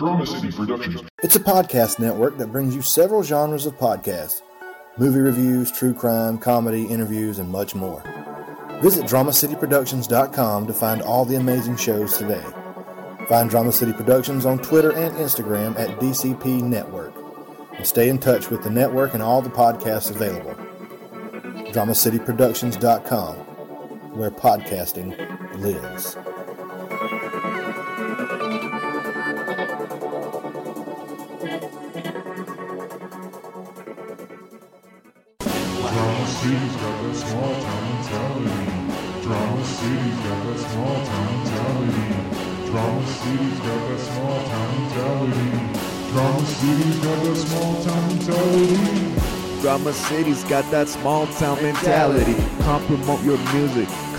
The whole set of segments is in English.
Drama City Productions. It's a podcast network that brings you several genres of podcasts movie reviews, true crime, comedy, interviews, and much more. Visit DramaCityProductions.com to find all the amazing shows today. Find Drama City Productions on Twitter and Instagram at DCP Network. And stay in touch with the network and all the podcasts available. DramaCityProductions.com, where podcasting lives. Drama City's got that small town mentality. Come promote your music,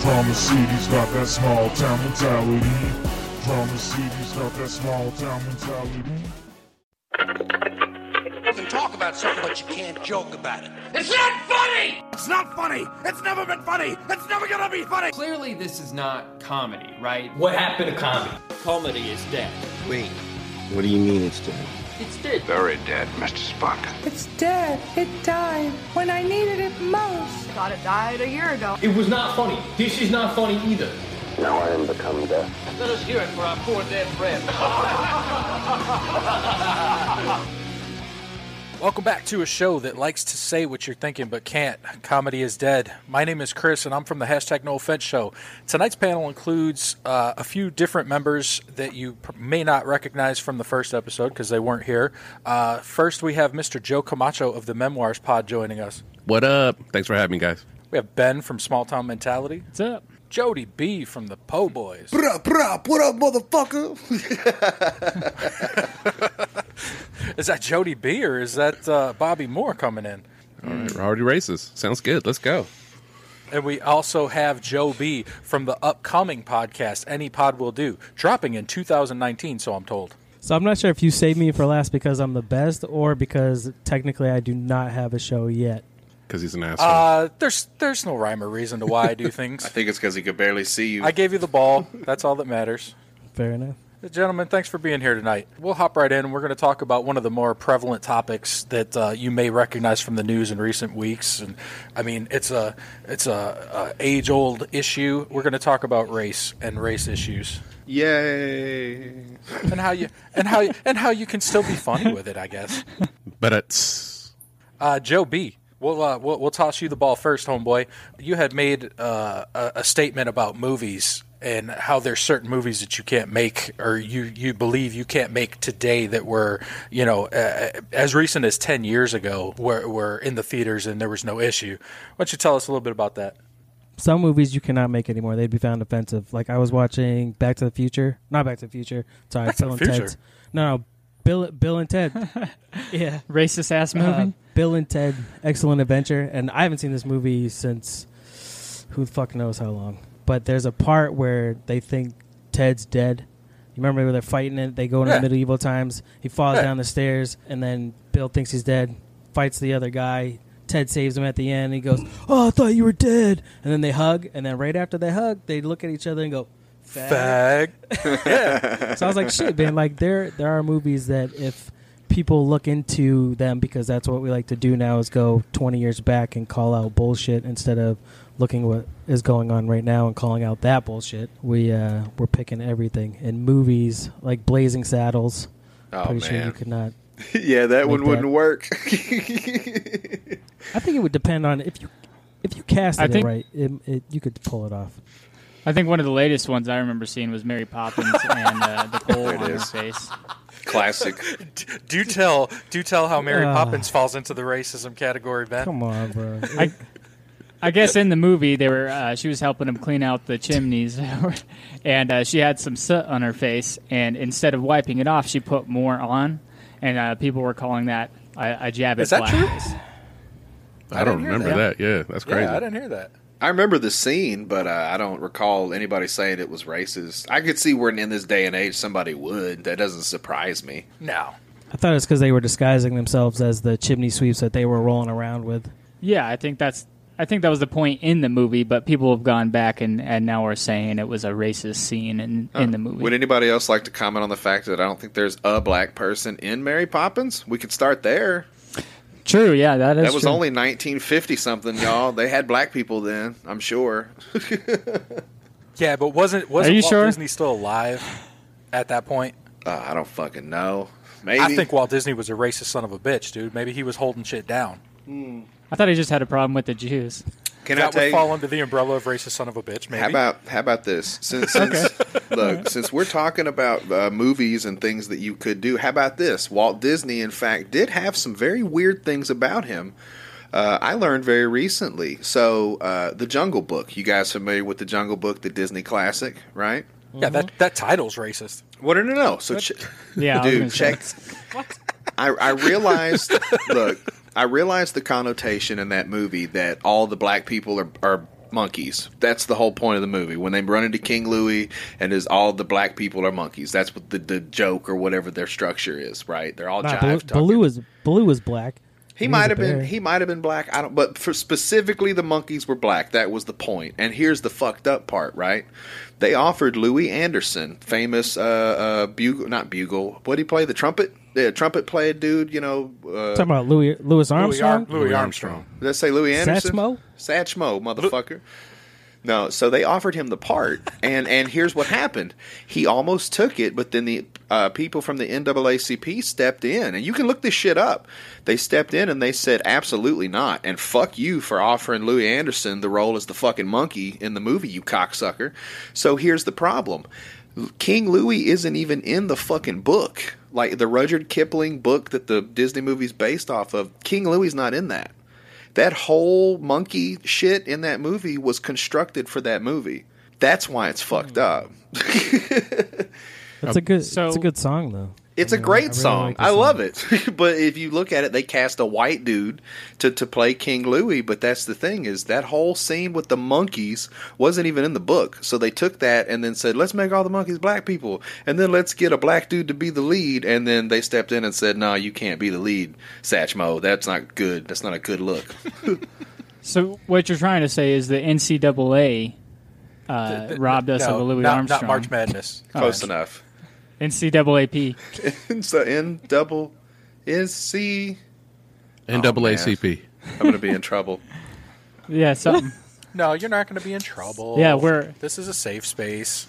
Drama City's got that small town mentality. Drama City's got that small town mentality. You can talk about something, but you can't joke about it. It's not funny! It's not funny! It's never been funny! It's never gonna be funny! Clearly, this is not comedy, right? What happened to comedy? Comedy is dead. Wait, what do you mean it's dead? It's dead. Very dead, Mr. Spock. It's dead. It died when I needed it most. Thought it died a year ago. It was not funny. This is not funny either. Now I am become death. Let us hear it for our poor dead friend. Welcome back to a show that likes to say what you're thinking but can't. Comedy is dead. My name is Chris, and I'm from the hashtag No Offense Show. Tonight's panel includes uh, a few different members that you pr- may not recognize from the first episode because they weren't here. Uh, first, we have Mr. Joe Camacho of the Memoirs Pod joining us. What up? Thanks for having me, guys. We have Ben from Small Town Mentality. What's up? Jody B from the Po Boys. Bruh, bruh, what up, motherfucker? is that Jody B or is that uh, Bobby Moore coming in? All right, we're already racist. Sounds good. Let's go. And we also have Joe B from the upcoming podcast, Any Pod Will Do, dropping in 2019, so I'm told. So I'm not sure if you saved me for last because I'm the best or because technically I do not have a show yet. Because he's an asshole. Uh, there's there's no rhyme or reason to why I do things. I think it's because he could barely see you. I gave you the ball. That's all that matters. Fair enough. Gentlemen, thanks for being here tonight. We'll hop right in. We're going to talk about one of the more prevalent topics that uh, you may recognize from the news in recent weeks. And I mean, it's a it's a, a age old issue. We're going to talk about race and race issues. Yay! And how you and how you, and how you can still be funny with it, I guess. But it's uh, Joe B. We'll, uh, we'll we'll toss you the ball first, homeboy. You had made uh, a, a statement about movies and how there's certain movies that you can't make or you, you believe you can't make today that were you know uh, as recent as 10 years ago were, were in the theaters and there was no issue why don't you tell us a little bit about that Some movies you cannot make anymore. They'd be found offensive. Like I was watching Back to the Future. Not Back to the Future. Sorry, Back to Bill the and Future? Ted's. No, no. Bill, Bill and Ted. yeah. Racist ass movie. Uh, Bill and Ted, Excellent Adventure, and I haven't seen this movie since who the fuck knows how long. But there's a part where they think Ted's dead. You remember where they're fighting it? They go into Yeah. medieval times. He falls Yeah. down the stairs, and then Bill thinks he's dead. Fights the other guy. Ted saves him at the end. He goes, "Oh, I thought you were dead." And then they hug, and then right after they hug, they look at each other and go, fag yeah. So I was like, shit, man. Like there, there are movies that if people look into them because that's what we like to do now is go 20 years back and call out bullshit instead of looking what is going on right now and calling out that bullshit. We uh, we're picking everything in movies like Blazing Saddles. Oh, Pretty sure you man. could not. yeah, that one wouldn't that. work. I think it would depend on if you if you cast it think- right, it, it, you could pull it off. I think one of the latest ones I remember seeing was Mary Poppins and uh, the coal There it on her is. face. Classic. do tell do tell how Mary Ah. Poppins falls into the racism category Ben Come on, bro. I, I guess in the movie they were uh, she was helping him clean out the chimneys, and uh, she had some soot on her face, and instead of wiping it off, she put more on, and uh, people were calling that a, a jab Is at that true? blackface. I, don't remember that. that. Yeah, that's crazy. Yeah, I didn't hear that. I remember the scene, but uh, I don't recall anybody saying it was racist. I could see where in this day and age somebody would. That doesn't surprise me. No. I thought it's because they were disguising themselves as the chimney sweeps that they were rolling around with. Yeah, I think that's. I think that was the point in the movie, but people have gone back and, and now are saying it was a racist scene in, in the movie. Would anybody else like to comment on the fact that I don't think there's a black person in Mary Poppins? We could start there. True, yeah, that is that was true. only 1950 something, y'all. They had black people then, I'm sure. Yeah, but wasn't wasn't you Walt sure? Disney still alive at that point? Uh, I don't fucking know. Maybe. I think Walt Disney was a racist son of a bitch, dude. Maybe he was holding shit down. I thought he just had a problem with the Jews. Can I that tell would you? fall under the umbrella of racist son of a bitch. Maybe. How about how about this? Since, since look, since we're talking about uh, movies and things that you could do, how about this? Walt Disney, in fact, did have some very weird things about him. Uh, I learned very recently. So, uh, the Jungle Book. You guys familiar with the Jungle Book, the Disney classic, right? Yeah, that that title's racist. What? No, no, no. So, ch- Yeah, dude, check. I, I realized. look, I realized the connotation in that movie that all the black people are are monkeys. That's the whole point of the movie. When they run into King Louis and is all the black people are monkeys. That's what the, the joke or whatever their structure is. Right? They're all Nah, jive talking. Baloo is Baloo is black. He He's might have been. He might have been black. I don't. But for specifically, the monkeys were black. That was the point. And here's the fucked up part. Right? They offered Louis Anderson, famous uh, uh, bugle, not bugle. What did he play? The trumpet. Yeah, trumpet played dude. You know. Uh, Talking about Louis Louis Armstrong. Louis Armstrong. did I say Louis Anderson? Satchmo? Satchmo, motherfucker. No, so they offered him the part, and and here's what happened: he almost took it, but then the uh, people from the NAACP stepped in, and you can look this shit up. They stepped in and they said, "Absolutely not," and fuck you for offering Louis Anderson the role as the fucking monkey in the movie, you cocksucker. So here's the problem: King Louis isn't even in the fucking book, like the Rudyard Kipling book that the Disney movie's based off of. King Louis not in that that whole monkey shit in that movie was constructed for that movie. That's why it's fucked hmm. up. That's a um, good. So- it's a good song though. It's I a mean, great I really song. like the I song. love it. but if you look at it, they cast a white dude to, to play King Louis. But that's the thing is that whole scene with the monkeys wasn't even in the book. So they took that and then said, let's make all the monkeys black people, and then let's get a black dude to be the lead. And then they stepped in and said, no, you can't be the lead, Satchmo. That's not good. That's not a good look. So what you're trying to say is the NCAA uh, robbed us no, of a Louis not, Armstrong. Not March Madness. Close enough. NCAAP. it's the N double is C. NAACP. Oh, I'm gonna be in trouble. Yeah, something. No, you're not going to be in trouble. Yeah, we're- This is a safe space.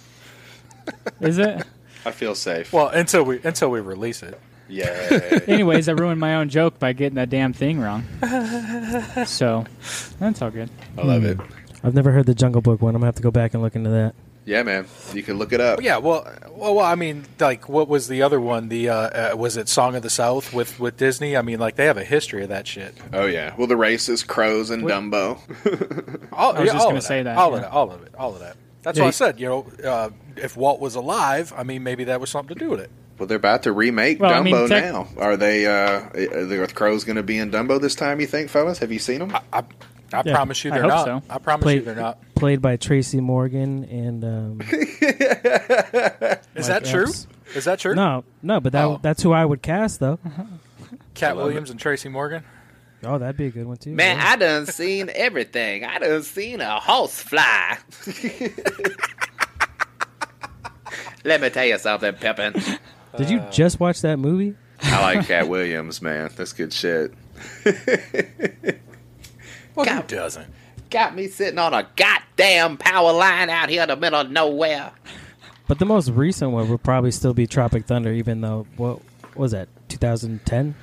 Is it? I feel safe. Well, until we until we release it. Yeah. Anyways, I ruined my own joke by getting that damn thing wrong. So that's all good. I love it. I've never heard the Jungle Book one. I'm gonna have to go back and look into that. Yeah, man. You can look it up. Yeah, well, well, well, I mean, like, what was the other one? The uh, uh, was it Song of the South with with Disney? I mean, like, they have a history of that shit. Oh yeah. Well, the racist crows and Dumbo. All, I was yeah, just gonna of say that, all yeah. of it, all of it, all of that. That's Yeah, what I said. You know, uh, if Walt was alive, I mean, maybe that was something to do with it. Well, they're about to remake Well, I Dumbo mean, tech- now. Are they? Uh, are the crows going to be in Dumbo this time? You think, fellas? Have you seen them? I, I Yeah, promise you, they're hope not. so. I promise Play- you, they're not. Played by Tracy Morgan and. Um, Is Mike that true? Epps. Is that true? no, no, but that Oh. that's who I would cast though. Katt Williams and Tracy Morgan. Oh, that'd be a good one too. Man, yeah. I done seen everything. I done seen a horse fly. Let me tell you something, Pippin. Did you just watch that movie? I like Katt Williams, man. That's good shit. Well, who doesn't? Got me sitting on a goddamn power line out here in the middle of nowhere. But the most recent one would probably still be Tropic Thunder, even though what was that 2010?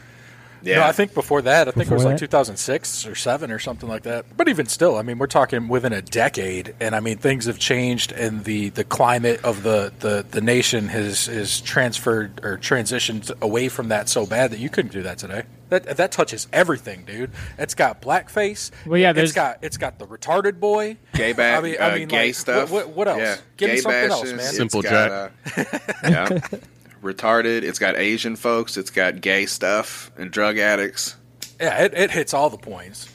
Yeah. No, I think before that, I think it was Before like that? 2006 or 7 or something like that. But even still, I mean, we're talking within a decade and I mean, things have changed and the, the climate of the, the, the nation has is transferred or transitioned away from that so bad that you couldn't do that today. That that touches everything, dude. It's got blackface. Well, yeah, it's there's- got it's got the retarded boy. Gay ba- I mean, uh, I mean, gay like, stuff. What, what, what else? Yeah. Give gay me something bashes. else, man. It's Simple got, uh, yeah. Retarded. It's got Asian folks. It's got gay stuff and drug addicts. Yeah, it, it hits all the points.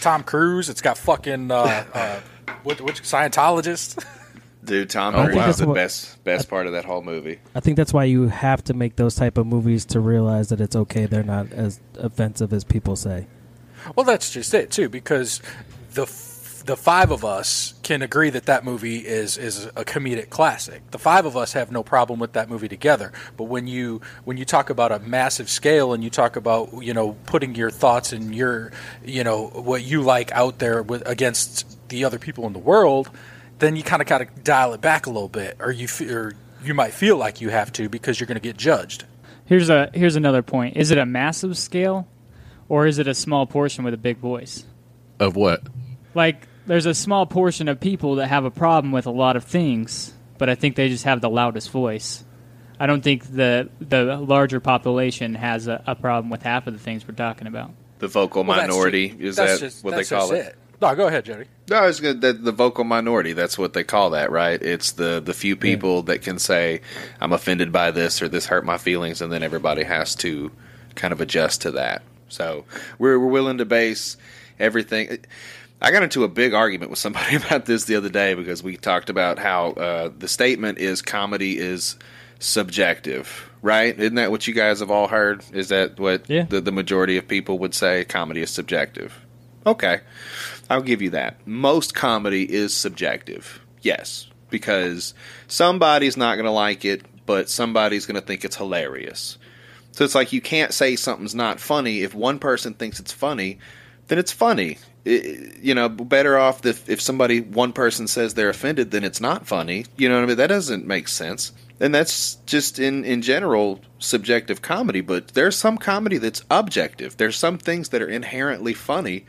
Tom Cruise. It's got fucking uh, uh, what, which Scientologist. Dude, Tom Oh, Cruise wow. is the what- best best part of that whole movie. I think that's why you have to make those type of movies to realize that it's okay. They're not as offensive as people say. well, that's just it too, because the f- the five of us can agree that that movie is is a comedic classic. The five of us have no problem with that movie together. But when you when you talk about a massive scale and you talk about you know putting your thoughts and your you know what you like out there with against the other people in the world, then you kind of got to dial it back a little bit, or you fe- or you might feel like you have to because you're going to get judged. Here's a here's another point. Is it a massive scale, or is it a small portion with a big voice? Of what? Like, there's a small portion of people that have a problem with a lot of things, but I think they just have the loudest voice. I don't think the the larger population has a, a problem with half of the things we're talking about. The vocal Well, minority ju- is that just- what they call just it? No, go ahead, Jerry. No, it's good. The, the vocal minority. That's what they call that, right? It's the the few people that can say, "I'm offended by this" or "This hurt my feelings," and then everybody has to kind of adjust to that. So we're we're willing to base everything. I got into a big argument with somebody about this the other day because we talked about how uh, the statement is comedy is subjective, right? Isn't that what you guys have all heard? Is that what Yeah. the, the majority of people would say? Comedy is subjective. Okay, I'll give you that. Most comedy is subjective, yes, because somebody's not going to like it, but somebody's going to think it's hilarious. So it's like you can't say something's not funny if one person thinks it's funny, then it's funny. I- you know, better off if if somebody one person says they're offended, then it's not funny. You know what I mean? That doesn't make sense. And that's just in in general subjective comedy. But there's some comedy that's objective. There's some things that are inherently funny.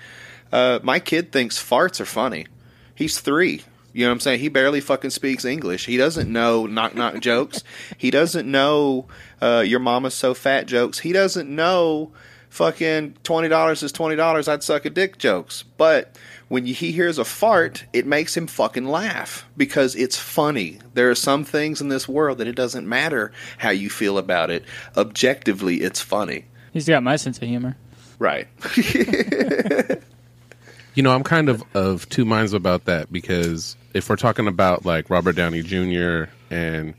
Uh, my kid thinks farts are funny. He's three. You know what I'm saying? He barely fucking speaks English. He doesn't know knock knock jokes. He doesn't know uh, your mama's so fat jokes. He doesn't know fucking twenty dollars is twenty dollars. I'd suck a dick jokes. But when he hears a fart, it makes him fucking laugh because it's funny. There are some things in this world that it doesn't matter how you feel about it. Objectively, it's funny. He's got my sense of humor. Right. You know, I'm kind of of two minds about that because if we're talking about like Robert Downey Jr. and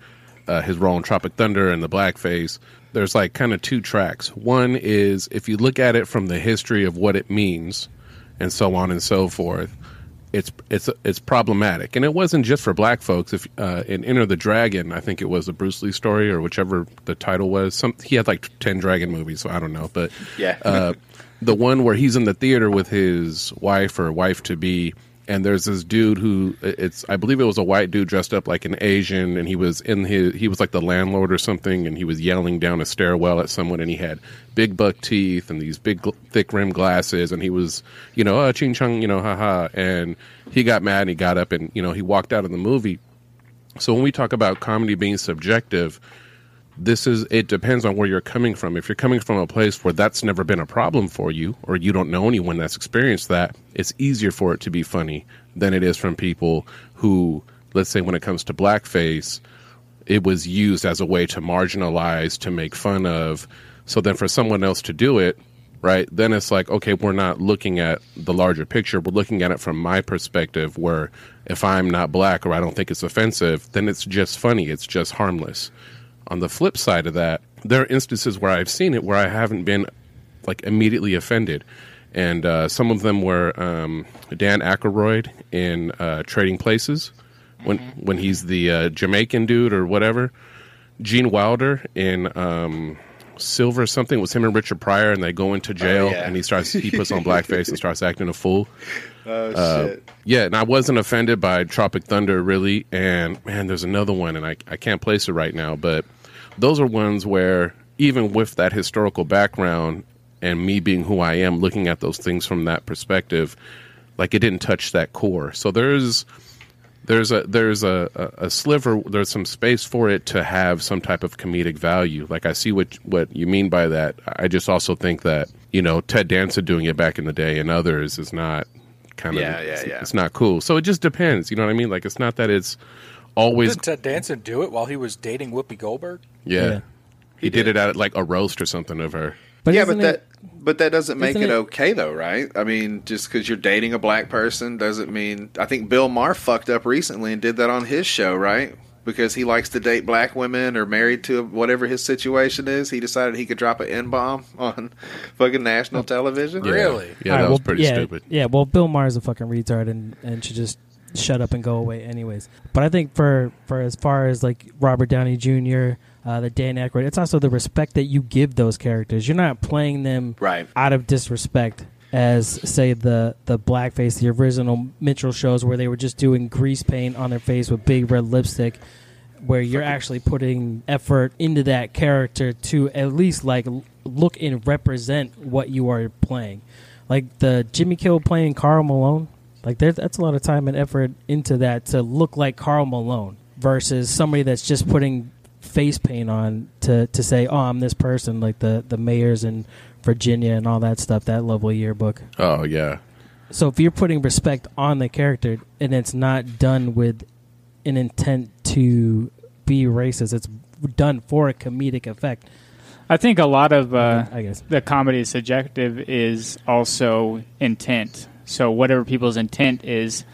uh, his role in Tropic Thunder and the blackface, there's like kind of two tracks. One is if you look at it from the history of what it means and so on and so forth, it's it's it's problematic, and it wasn't just for black folks. If uh, in Enter the Dragon, I think it was a Bruce Lee story or whichever the title was. Some he had like ten dragon movies, so I don't know, but Yeah. uh, the one where he's in the theater with his wife or wife to be, and there's this dude who it's I believe it was a white dude dressed up like an Asian, and he was in his he was like the landlord or something, and he was yelling down a stairwell at someone, and he had big buck teeth and these big thick rim glasses, and he was you know uh, ching chung you know haha, and he got mad and he got up and you know he walked out of the movie. So when we talk about comedy being subjective, this is it depends on where you're coming from. If you're coming from a place where that's never been a problem for you, or you don't know anyone that's experienced that, it's easier for it to be funny than it is from people who, let's say, when it comes to blackface, it was used as a way to marginalize, to make fun of. So then for someone else to do it, right, then it's like, okay, we're not looking at the larger picture. We're looking at it from my perspective, where if I'm not black or I don't think it's offensive, then it's just funny. It's just harmless. On the flip side of that, there are instances where I've seen it where I haven't been like immediately offended. And uh, some of them were um, Dan Aykroyd in uh, Trading Places when when he's the uh, Jamaican dude or whatever. Gene Wilder in um, Silver something was him and Richard Pryor, and they go into jail, yeah. and he starts he puts on blackface and starts acting a fool. Oh Uh, shit. yeah, and I wasn't offended by Tropic Thunder really. And man, there's another one, and I I can't place it right now, but those are ones where even with that historical background, and me being who I am, looking at those things from that perspective, like it didn't touch that core. So there's there's a there's a, a, a sliver there's some space for it to have some type of comedic value. Like I see what what you mean by that. I just also think that you know Ted Danson doing it back in the day and others is not kind of Yeah, yeah, it's, yeah. it's not cool. So it just depends. You know what I mean? Like it's not that it's always Didn't Ted Danson do it while he was dating Whoopi Goldberg? yeah. Yeah. He, did. it at like a roast or something of her. But yeah, isn't but that it- but that doesn't make it, it- okay though, right? I mean, just because you're dating a black person doesn't mean. I think Bill Maher fucked up recently and did that on his show, right? Because he likes to date black women or married to whatever his situation is, he decided he could drop an n bomb on fucking national television. Yeah. Really? Yeah, All right, that was well, pretty yeah, stupid. Yeah, well, Bill Maher's a fucking retard and, and should just shut up and go away, anyways. But I think for for as far as like Robert Downey Jr., uh, the Dan Aykroyd, it's also the respect that you give those characters. You're not playing them Right. out of disrespect. As say the the blackface, the original minstrel shows where they were just doing grease paint on their face with big red lipstick, where you're actually putting effort into that character to at least like look and represent what you are playing. Like the Jimmy Kimmel playing Karl Malone, like there, that's a lot of time and effort into that to look like Karl Malone versus somebody that's just putting face paint on to to say, oh, I'm this person, like the the mayors in Virginia and all that stuff. That lovely yearbook. Oh yeah. So if you're putting respect on the character and it's not done with an intent to be racist, it's done for a comedic effect. I think a lot of uh, I guess. the comedy is subjective is also intent. So whatever people's intent is,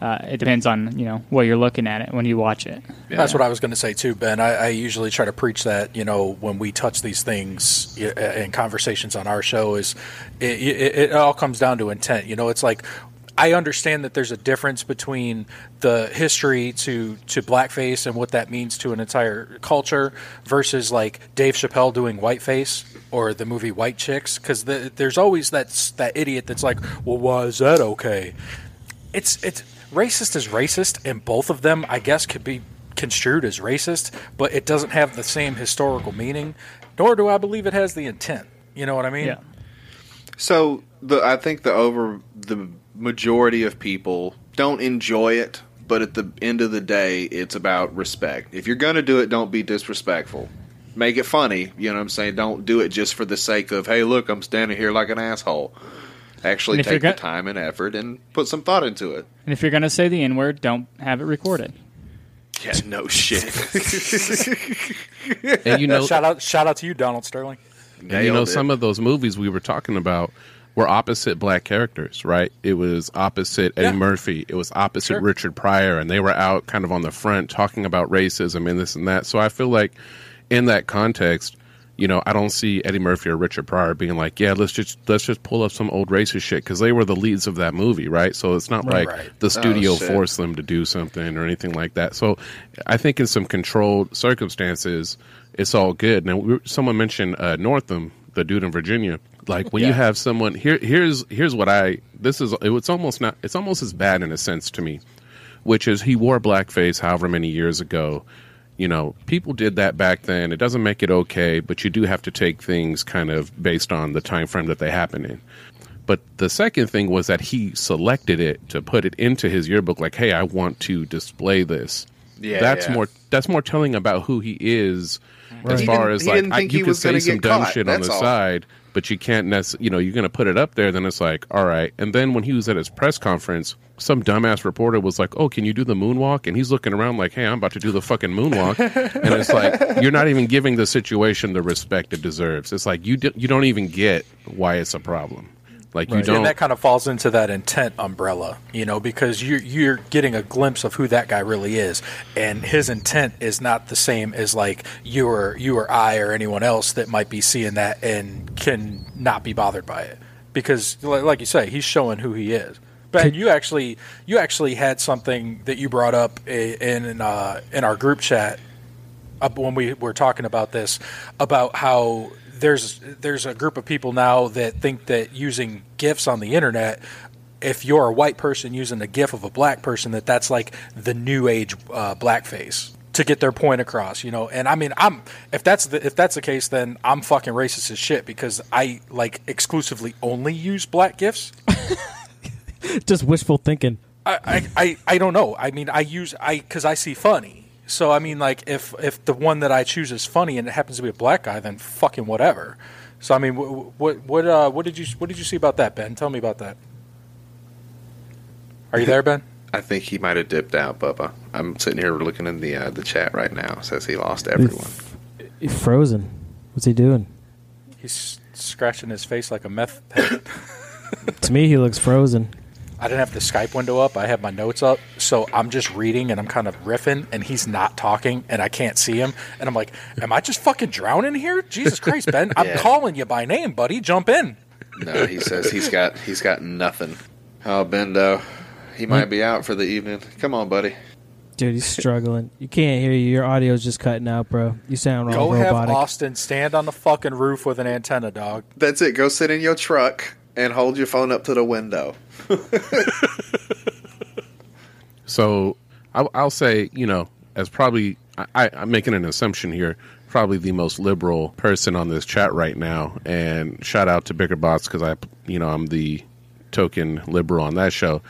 uh, it depends on you know what you're looking at it when you watch it. That's what I was going to say too, Ben. I, I usually try to preach that you know when we touch these things i- in conversations on our show is it, it, it all comes down to intent. You know, it's like I understand that there's a difference between the history to to blackface and what that means to an entire culture versus like Dave Chappelle doing whiteface or the movie White Chicks because the, there's always that that idiot that's like, well, why is that okay? it's it's racist is racist, and both of them, I guess, could be construed as racist, but it doesn't have the same historical meaning, nor do I believe it has the intent. You know what I mean? Yeah. So the I think the over the majority of people don't enjoy it, but at the end of the day, it's about respect. If you're gonna do it, don't be disrespectful. Make it funny. You know what I'm saying? Don't do it just for the sake of hey, look, I'm standing here like an asshole. Actually, And if you're take the time and effort and put some thought into it. And if you're going to say the N word, don't have it recorded. Yeah, no shit. And you know, shout out shout out to you, Donald Sterling. And you know, it. some of those movies we were talking about were opposite black characters, right? It was opposite Eddie Yeah. Murphy. It was opposite Sure. Richard Pryor, and they were out kind of on the front talking about racism and this and that. So I feel like in that context, you know, I don't see Eddie Murphy or Richard Pryor being like, "Yeah, let's just let's just pull up some old racist shit" because they were the leads of that movie, right? So it's not like Right. the studio Oh, forced them to do something or anything like that. So I think in some controlled circumstances, it's all good. Now, we, someone mentioned uh, Northam, the dude in Virginia. Like when you have someone here, here's here's what I this is. It's almost not. It's almost as bad in a sense to me, which is he wore blackface however many years ago. You know, people did that back then. It doesn't make it okay, but you do have to take things kind of based on the time frame that they happen in. But the second thing was that he selected it to put it into his yearbook like, "Hey, I want to display this." Yeah, that's yeah. more that's more telling about who he is as far as like I, think you he can was say some dumb caught, shit on the all. side, but you can't necessarily, you know, you're going to put it up there. Then it's like, all right. And then when he was at his press conference, some dumbass reporter was like, "Oh, can you do the moonwalk?" And he's looking around like, "Hey, I'm about to do the fucking moonwalk," and it's like you're not even giving the situation the respect it deserves. It's like you do, you don't even get why it's a problem. Like you And don't. that kind of falls into that intent umbrella, you know, because you're you're getting a glimpse of who that guy really is, and his intent is not the same as like you or you or I or anyone else that might be seeing that and can not be bothered by it, because like you say, he's showing who he is. Ben, you actually you actually had something that you brought up i- in uh, in our group chat up when we were talking about this about how there's there's a group of people now that think that using gifs on the internet if you're a white person using a gif of a black person that that's like the new age uh, blackface to get their point across, you know. And I mean, I'm if that's the if that's the case, then I'm fucking racist as shit because I like exclusively only use black gifs. Just wishful thinking. I, I, I, I don't know. I mean, I use I because I see funny. So I mean, like if if the one that I choose is funny and it happens to be a black guy, then fucking whatever. So I mean, what what what, uh, what did you what did you see about that, Ben? Tell me about that. Are you there, Ben? I think he might have dipped out, Bubba. I'm sitting here looking in the uh, the chat right now. It says he lost everyone. He's frozen. What's he doing? He's scratching his face like a meth head. to me, he looks frozen. I didn't have the Skype window up. I have my notes up, so I'm just reading and I'm kind of riffing, and he's not talking, and I can't see him, and I'm like, "Am I just fucking drowning here? Jesus Christ, Ben! I'm Yeah. calling you by name, buddy. Jump in." No, he says he's got he's got nothing. Oh, Bendo, he might be out for the evening. Come on, buddy. Dude, he's struggling. You can't hear you. Your audio's just cutting out, bro. You sound all Go have. Austin stand on the fucking roof with an antenna, dog. That's it. Go sit in your truck and hold your phone up to the window. So I, I'll say, you know, as probably I, I'm making an assumption here, probably the most liberal person on this chat right now. And shout out to Bigger Bots because I, you know, I'm the token liberal on that show.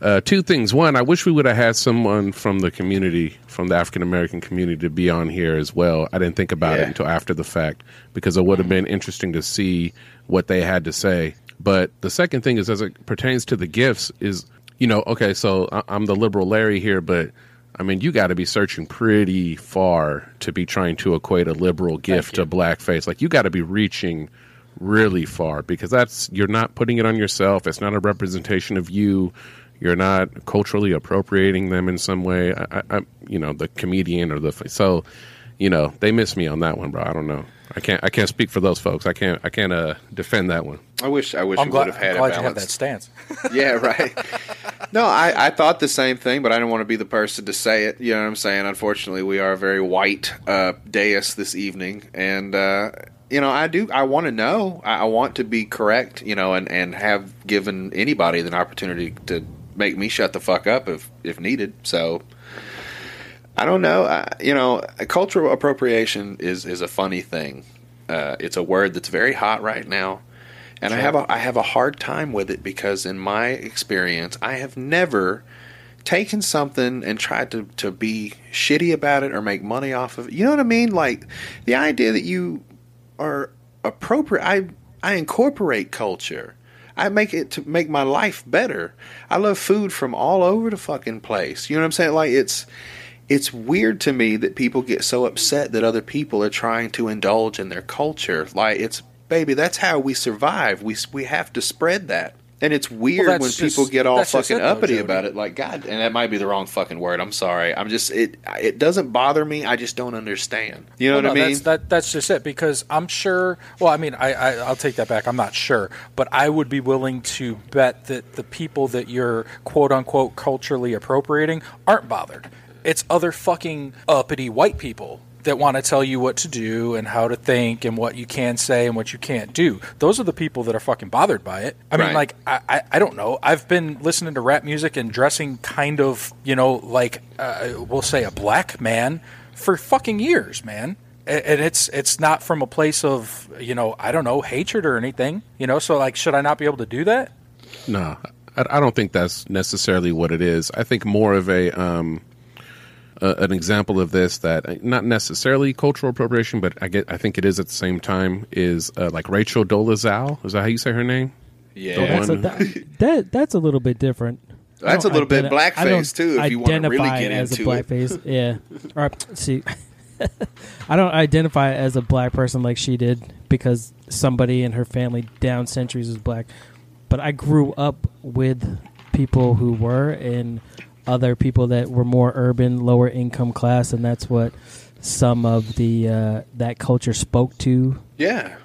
Uh, two things. One, I wish we would have had someone from the community, from the African American community, to be on here as well. I didn't think about it until after the fact because it would have been interesting to see what they had to say. But the second thing is, as it pertains to the gifs, is you know, okay, so I- I'm the liberal Larry here, but I mean, you got to be searching pretty far to be trying to equate a liberal gif to blackface. Like, you got to be reaching really far because that's you're not putting it on yourself. It's not a representation of you. You're not culturally appropriating them in some way. I, I, I you know, the comedian or the so, you know, they miss me on that one, bro. I don't know. I can't. I can't speak for those folks. I can't. I can't uh, defend that one. I wish. I wish I'm we glad, would have had I'm a glad you have that stance. yeah, right. No, I, I thought the same thing, but I didn't want to be the person to say it. You know what I'm saying? Unfortunately, we are a very white uh, dais this evening, and uh, you know, I do. I want to know. I, I want to be correct. You know, and and have given anybody an opportunity to make me shut the fuck up if if needed. So. I don't know. I, you know, cultural appropriation is is a funny thing. Uh, it's a word that's very hot right now, and I have a I have a hard time with it because in my experience, I have never taken something and tried to to be shitty about it or make money off of it. You know what I mean? Like the idea that you are appropriate. I I incorporate culture. I make it to make my life better. I love food from all over the fucking place. You know what I'm saying? Like it's it's weird to me that people get so upset that other people are trying to indulge in their culture. Like it's baby, that's how we survive. We we have to spread that. And it's weird that's when just- people get all fucking it, uppity Jody. about it. Like God, and that might be the wrong fucking word. I'm sorry. I'm just it. It doesn't bother me. I just don't understand. You know Well, what I mean? That's, that, that's just it because I'm sure. Well, I mean, I, I I'll take that back. I'm not sure, but I would be willing to bet that the people that you're quote unquote culturally appropriating aren't bothered. It's other fucking uppity white people that want to tell you what to do and how to think and what you can say and what you can't do. Those are the people that are fucking bothered by it. I mean, Right. like I, I, I don't know. I've been listening to rap music and dressing kind of, you know, like uh, we'll say a black man for fucking years, man. And it's it's not from a place of you know I don't know hatred or anything, you know. So like, should I not be able to do that? No, I, I don't think that's necessarily what it is. I think more of a um, uh, an example of this that uh, not necessarily cultural appropriation, but I get I think it is at the same time is uh, like Rachel Dolezal. Is that how you say her name? Yeah. That's a, that, that that's a little bit different. That's a little bit identi- I blackface, too, if you wanna really identify get as into a it. blackface. yeah. Or see, I don't identify as a black person like she did because somebody in her family down centuries was black. But I grew up with people who were and other people that were more urban, lower income class, and that's what some of the uh, that culture spoke to. yeah.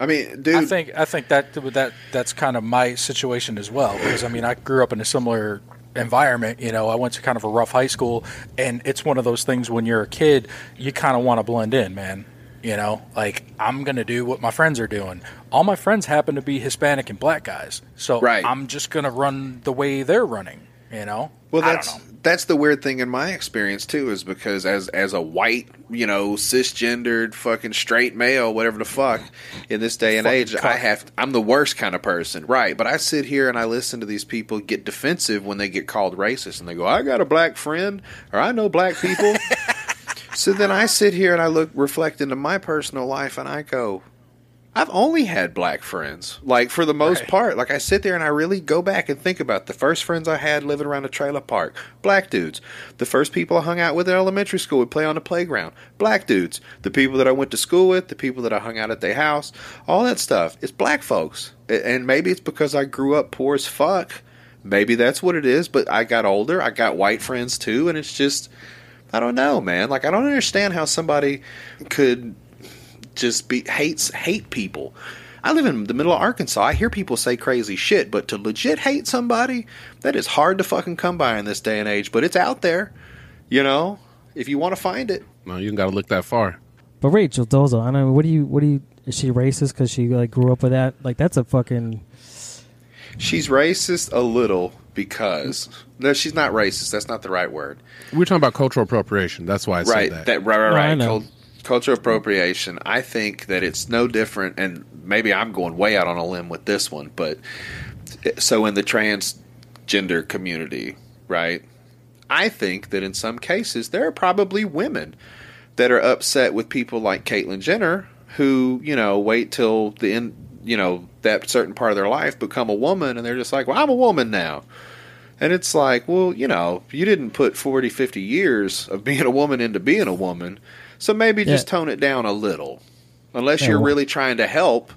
I mean, dude. I think I think that that that's kind of my situation as well because I mean I grew up in a similar environment. You know, I went to kind of a rough high school, and it's one of those things when you're a kid, you kind of want to blend in, man. You know, like I'm gonna do what my friends are doing. All my friends happen to be Hispanic and black guys, so Right. I'm just gonna run the way they're running. You know, Well, that's that's the weird thing in my experience too, is because as as a white, you know, cisgendered, fucking straight male, whatever the fuck, in this day and Fucking age, cuck. I have I'm the worst kind of person, right? But I sit here and I listen to these people get defensive when they get called racist, and they go, "I got a black friend," or "I know black people." so then I sit here and I look reflect into my personal life, and I go, I've only had black friends. Like for the most Right. part, like I sit there and I really go back and think about the first friends I had living around a trailer park, black dudes. The first people I hung out with in elementary school would play on the playground, black dudes. The people that I went to school with, the people that I hung out at their house, all that stuff. It's black folks. And maybe it's because I grew up poor as fuck. Maybe that's what it is, but I got older, I got white friends too, and it's just I don't know, man. Like I don't understand how somebody could just be hates hate people. I live in the middle of Arkansas. I hear people say crazy shit, but to legit hate somebody, that is hard to fucking come by in this day and age. But it's out there, you know. If you want to find it, No, you got to look that far. But Rachel Dolezal, I know. What do you? What do you? Is she racist because she like grew up with that? Like that's a fucking. she's racist a little because no, she's not racist. That's not the right word. We're talking about cultural appropriation. That's why I said right, that. that. right, right, I right. know. Cul- cultural appropriation. I think that it's no different, and maybe I'm going way out on a limb with this one, but so in the transgender community, right? I think that in some cases there are probably women that are upset with people like Caitlyn Jenner who, you know, wait till the end, you know, that certain part of their life become a woman and they're just like, well, I'm a woman now. And it's like, well, you know, you didn't put 40, 50 years of being a woman into being a woman. So maybe just tone it down a little. Unless Yeah, you're well- really trying to help,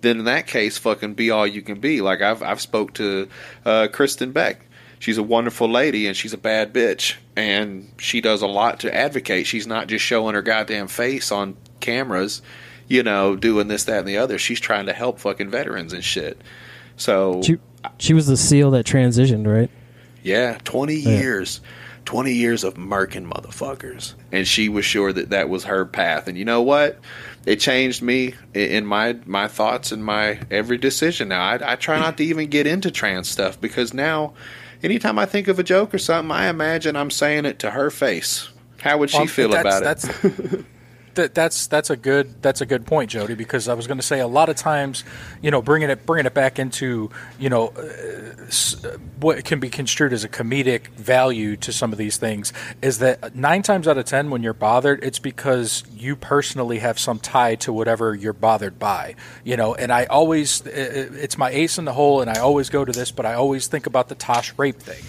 then in that case, fucking be all you can be. Like I've I've spoke to uh, Kristin Beck. She's a wonderful lady and she's a bad bitch, and she does a lot to advocate. She's not just showing her goddamn face on cameras, you know, doing this, that, and the other. She's trying to help fucking veterans and shit. So She, she was the seal that transitioned, right? yeah, 20 Yeah. years. 20 years of murking motherfuckers. And she was sure that that was her path. And you know what? It changed me in my my thoughts and my every decision now. I, I try not to even get into trans stuff because now, anytime I think of a joke or something, I imagine I'm saying it to her face. How would she Well, feel that's- about it? that, that's that's a good that's a good point, Jody. Because I was going to say a lot of times, you know, bringing it bringing it back into you know uh, what can be construed as a comedic value to some of these things is that nine times out of ten, when you're bothered, it's because you personally have some tie to whatever you're bothered by. You know, and I always it's my ace in the hole, and I always go to this, but I always think about the Tosh rape thing.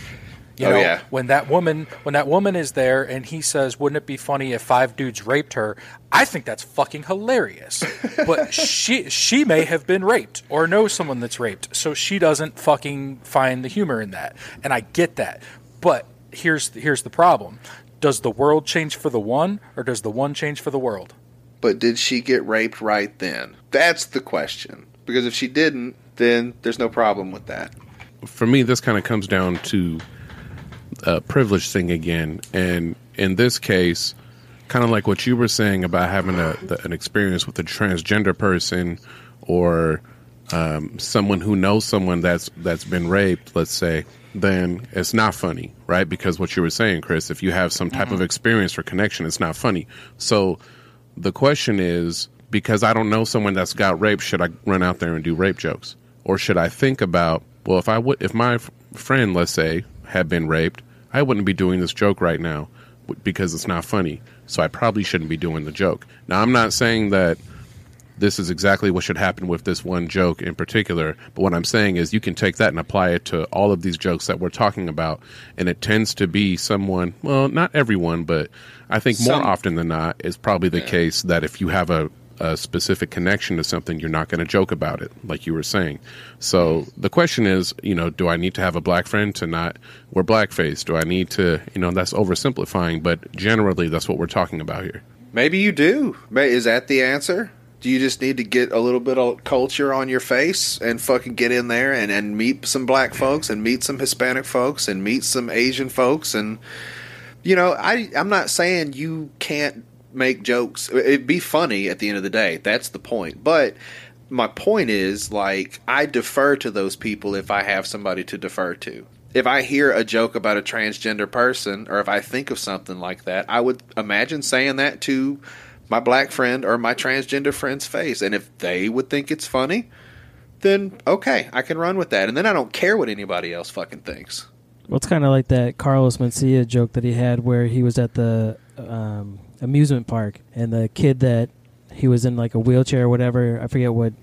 You Oh, know, yeah. when that woman when that woman is there and he says, "Wouldn't it be funny if five dudes raped her?" I think that's fucking hilarious. but she she may have been raped or know someone that's raped, so she doesn't fucking find the humor in that. And I get that. But here's here's the problem. Does the world change for the one or does the one change for the world? but did she get raped right then? That's the question. Because if she didn't, then there's no problem with that. for me, this kind of comes down to a privilege thing again, and in this case, kind of like what you were saying about having a, the, an experience with a transgender person or um, someone who knows someone that's that's been raped, let's say, then it's not funny, right? Because what you were saying, Chris, if you have some type of experience or connection, it's not funny. So the question is, because I don't know someone that's got raped, should I run out there and do rape jokes, or should I think about, well, if I would, if my f- friend, let's say, had been raped, I wouldn't be doing this joke right now because it's not funny. So I probably shouldn't be doing the joke. Now, I'm not saying that this is exactly what should happen with this one joke in particular. But what I'm saying is you can take that and apply it to all of these jokes that we're talking about. And it tends to be someone, well, not everyone, but I think more often than not, it's probably the Yeah. case that if you have a, a specific connection to something, you're not going to joke about it, like you were saying. So the question is, you know, do I need to have a black friend to not wear blackface? Do I need to, you know, that's oversimplifying, but generally that's what we're talking about here. Maybe you do. Is that the answer? Do you just need to get a little bit of culture on your face and fucking get in there and, and meet some black folks and meet some Hispanic folks and meet some Asian folks and you know, I I'm not saying you can't make jokes. It'd be funny at the end of the day. That's the point. But my point is like I defer to those people if I have somebody to defer to. if I hear a joke about a transgender person, or if I think of something like that, I would imagine saying that to my black friend or my transgender friend's face. And if they would think it's funny, then okay, I can run with that. And then I don't care what anybody else fucking thinks. Well, it's kind of like that Carlos Mencia joke that he had where he was at the um, amusement park and the kid that he was in like a wheelchair or whatever. I forget what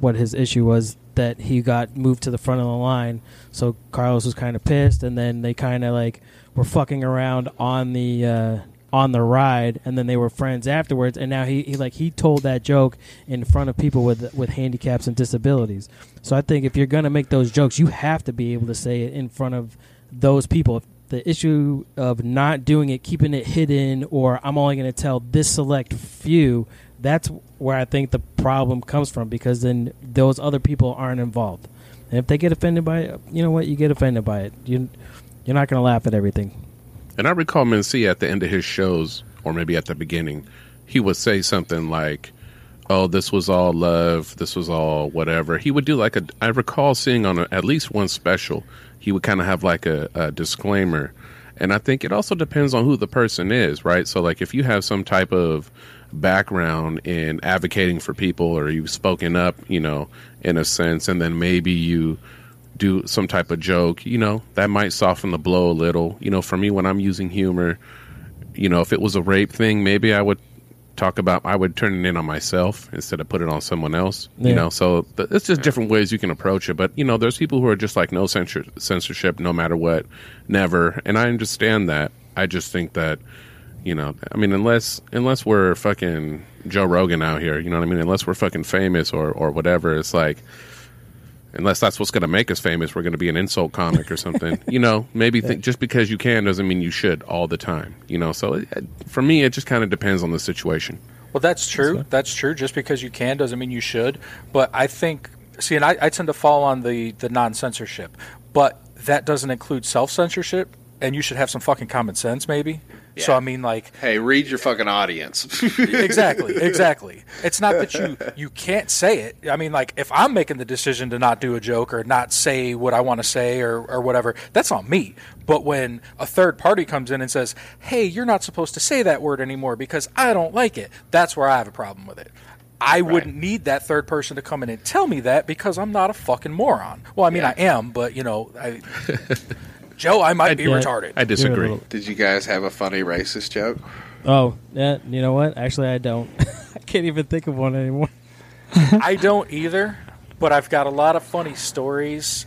what his issue was that he got moved to the front of the line. So Carlos was kind of pissed, and then they kind of like were fucking around on the uh, on the ride, and then they were friends afterwards. And now he, he like he told that joke in front of people with with handicaps and disabilities. So I think if you're gonna make those jokes, you have to be able to say it in front of those people. The issue of not doing it, keeping it hidden, or I'm only going to tell this select few, that's where I think the problem comes from because then those other people aren't involved. And if they get offended by it, you know what? You get offended by it. You, you're not going to laugh at everything. And I recall Mencia at the end of his shows, or maybe at the beginning, he would say something like, "Oh, this was all love. This was all whatever." He would do like a. I recall seeing on a, at least one special, he would kind of have like a, a disclaimer, and I think it also depends on who the person is, right? So, like, if you have some type of background in advocating for people, or you've spoken up, you know, in a sense, and then maybe you do some type of joke, you know, that might soften the blow a little. You know, for me, when I'm using humor, you know, if it was a rape thing, maybe I would talk about, I would turn it in on myself instead of put it on someone else. Yeah. You know, so th- it's just different ways you can approach it. But, you know, there's people who are just like no censor- censorship, no matter what, never. And I understand that. I just think that, you know, I mean, unless unless we're fucking Joe Rogan out here, you know what I mean? Unless we're fucking famous or, or whatever, it's like, unless that's what's going to make us famous, we're going to be an insult comic or something. you know, maybe think just because you can doesn't mean you should all the time. You know, so it, for me, it just kind of depends on the situation. Well, that's true. That's, true. Just because you can doesn't mean you should. But I think, see, and I, I tend to fall on the the non censorship, but that doesn't include self censorship, and you should have some fucking common sense, maybe. So I mean, like, Hey, read your fucking audience. exactly, exactly. It's not that you you can't say it. I mean, like if I'm making the decision to not do a joke or not say what I want to say or or whatever, that's on me. But when a third party comes in and says, "Hey, you're not supposed to say that word anymore because I don't like it," that's where I have a problem with it. I wouldn't need that third person to come in and tell me that because I'm not a fucking moron. Well, I mean, I am, but you know, I, Joe, I might be retarded. I disagree. Did you guys have a funny racist joke? Oh, yeah. You know what? Actually, I don't. I can't even think of one anymore. I don't either, but I've got a lot of funny stories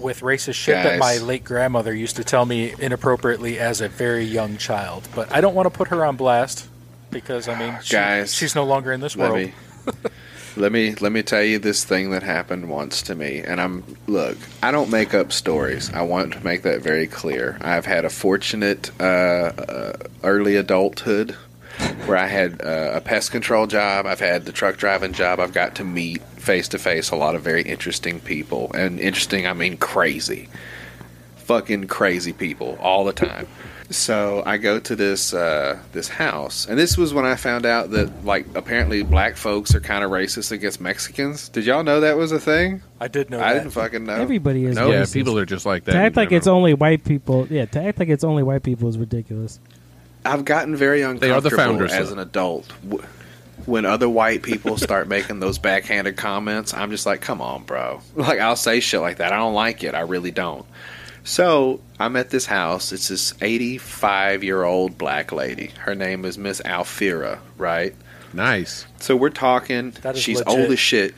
with racist shit that my late grandmother used to tell me inappropriately as a very young child. But I don't want to put her on blast because I mean, she- Guys, she's no longer in this world. me let me let me tell you this thing that happened once to me and i'm look i don't make up stories. I want to make that very clear. I've had a fortunate uh, uh, early adulthood where i had uh, a pest control job. I've had the truck driving job. I've got to meet face to face a lot of very interesting people. And interesting i mean crazy. Fucking crazy people all the time. So I go to this uh, this house, and this was when I found out that like apparently black folks are kind of racist against Mexicans. Did y'all know that was a thing? I did know. I that. didn't fucking know. Everybody is Nope. Yeah, racist. people are just like that. To act like general. it's only white people. Yeah, to act like it's only white people is ridiculous. I've gotten very They uncomfortable are the founders, as an adult. When other white people start making those backhanded comments, I'm just like, come on, bro. Like, I'll say shit like that. I don't like it. I really don't. So, I'm at this house. It's this 85 year old black lady. Her name is Miss Alfira, right? Nice. So, we're talking. That is She's legit. old as shit.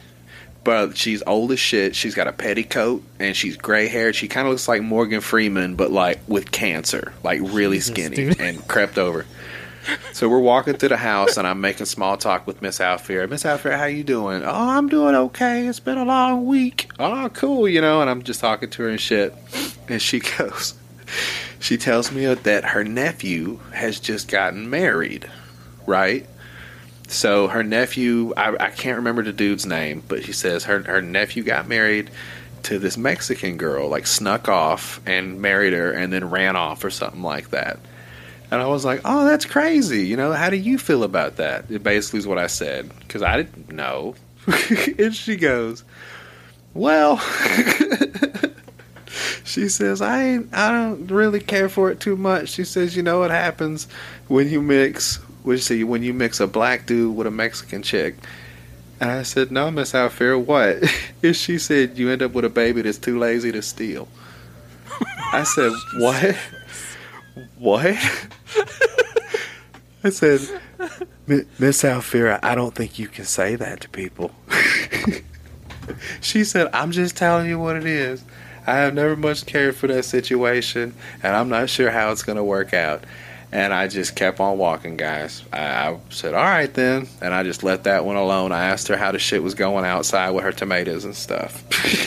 But she's old as shit. She's got a petticoat and she's gray haired. She kind of looks like Morgan Freeman, but like with cancer, like really Jesus, skinny dude. and crept over. So we're walking through the house, and I'm making small talk with Miss Alfira. Miss Alfira, how you doing? Oh, I'm doing okay. It's been a long week. Oh, cool, you know. And I'm just talking to her and shit. And she goes, she tells me that her nephew has just gotten married, right? So her nephew, I, I can't remember the dude's name, but she says her her nephew got married to this Mexican girl, like snuck off and married her, and then ran off or something like that. And I was like, "Oh, that's crazy." You know, how do you feel about that? It basically is what I said because I didn't know. and she goes, "Well," She says, I ain't, I don't really care for it too much. She says, you know what happens when you mix, what you say, when you mix a black dude with a Mexican chick. And I said, no, Miss Alfira, what? And she said, you end up with a baby that's too lazy to steal. I said, what? What? I said, Miss Alfira, I don't think you can say that to people. she said, I'm just telling you what it is. I have never much cared for that situation, and I'm not sure how it's going to work out. And I just kept on walking, guys. I, I said, all right then. And I just let that one alone. I asked her how the shit was going outside with her tomatoes and stuff.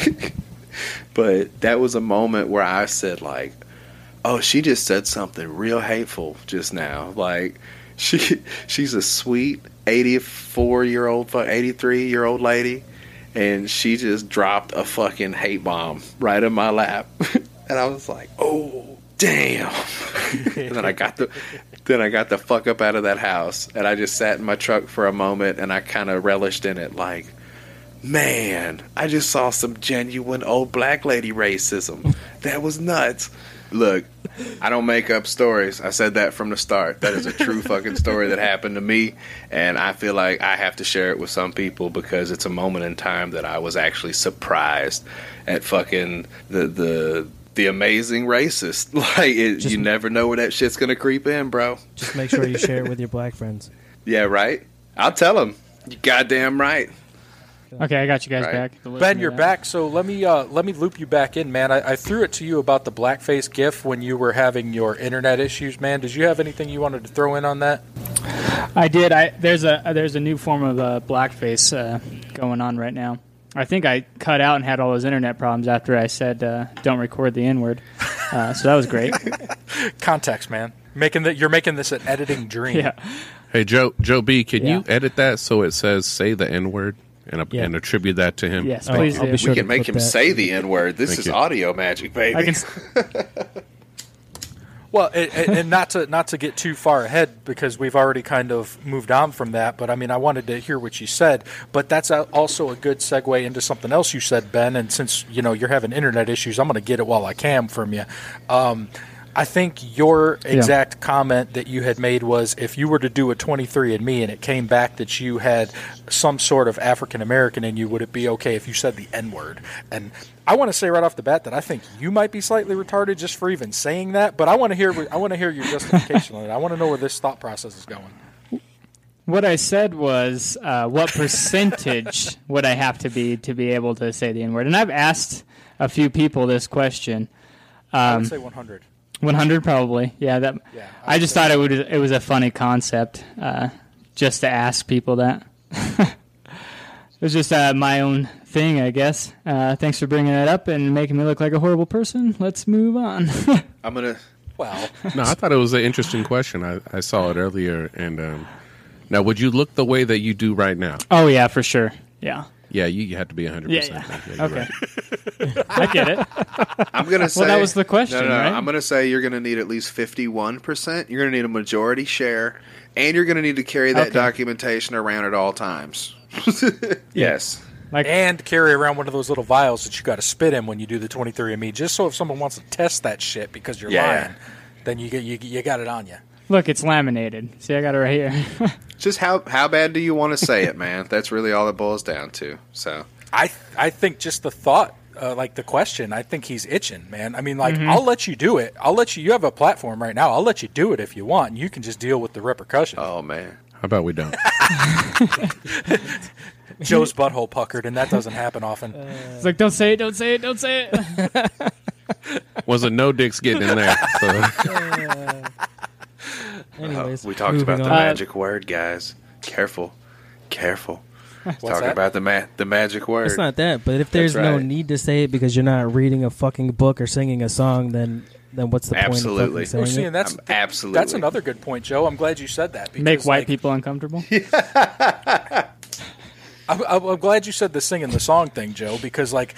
but that was a moment where I said, like, oh, she just said something real hateful just now. Like, she she's a sweet 84 year old, 83 year old lady, and she just dropped a fucking hate bomb right in my lap. and I was like, oh, damn. and then I got the then I got the fuck up out of that house and I just sat in my truck for a moment and I kind of relished in it like man, I just saw some genuine old black lady racism. That was nuts. Look, I don't make up stories. I said that from the start. That is a true fucking story that happened to me, and I feel like I have to share it with some people because it's a moment in time that I was actually surprised at fucking the the the amazing racist. Like it, you never know where that shit's gonna creep in, bro. Just make sure you share it with your black friends. Yeah, right. I'll tell them. You goddamn right. Okay, I got you guys Right. back. Ben, you're that. back. So let me uh, let me loop you back in, man. I, I threw it to you about the blackface GIF when you were having your internet issues, man. Did you have anything you wanted to throw in on that? I did. I there's a there's a new form of uh, blackface uh, going on right now. I think I cut out and had all those internet problems after I said uh, don't record the N word. Uh, so that was great. Context, man. Making that you're making this an editing dream. yeah. Hey Joe Joe B, can Yeah. you edit that so it says say the N word and, Yeah. and attribute that to him? Yes, Oh, please I'll do. be sure we to can make him that. say the N word. This Thank is you. audio magic, baby. I can. Well, and, and and not to not to get too far ahead because we've already kind of moved on from that. But I mean, I wanted to hear what you said. But that's also a good segue into something else you said, Ben. And since you know you're having internet issues, I'm going to get it while I can from you. Um, I think your exact comment that you had made was if you were to do a 23andMe and it came back that you had some sort of African American in you, would it be okay if you said the N word? And I want to say right off the bat that I think you might be slightly retarded just for even saying that. But I want to hear I want to hear your justification on it. I want to know where this thought process is going. What I said was, uh, what percentage would I have to be to be able to say the N word? And I've asked a few people this question. I Um, would say 100. 100 probably. Yeah, that. Yeah, I I, just thought it would. It was a funny concept, uh, just to ask people that. it was just uh, my own thing, I guess. Uh, thanks for bringing that up and making me look like a horrible person. Let's move on. I'm gonna. Well, No, I thought it was an interesting question. I, I saw it earlier, and um, now would you look the way that you do right now? oh yeah, for sure. Yeah. Yeah, you, you have to be hundred Yeah, percent. yeah. Okay. I get it. I'm gonna say. Well, that was the question, No, no, no. right? I'm gonna say you're gonna need at least 51 percent. You're gonna need a majority share, and you're gonna need to carry that Okay. documentation around at all times. yes. Like and carry around one of those little vials that you got to spit in when you do the 23andMe, just so if someone wants to test that shit because you're Yeah. lying, then you get you, you got it on you. Look, it's laminated. See, I got it right here. Just how how bad do you want to say it, man? That's really all it boils down to. So I I think just the thought, uh, like the question, I think he's itching, man. I mean, like Mm-hmm. I'll let you do it. I'll let you. You have a platform right now. I'll let you do it if you want. And you can just deal with the repercussions. oh man. How about we don't? Joe's butthole puckered, and that doesn't happen often. it's like, don't say it, don't say it, don't say it. Wasn't no dicks getting in there. So. Uh, Anyways, we talked moving about the magic word, guys. Careful, careful. Talking that? about the ma- the magic word. It's not that, but if there's That's no need to say it because you're not reading a fucking book or singing a song, then then what's the Absolutely. point of fucking Well, saying see, it? and that's absolutely. that's another good point, Joe. I'm glad you said that. Because, Make white like, people uncomfortable. I'm, I'm I'm glad you said the singing the song thing, Joe, because like,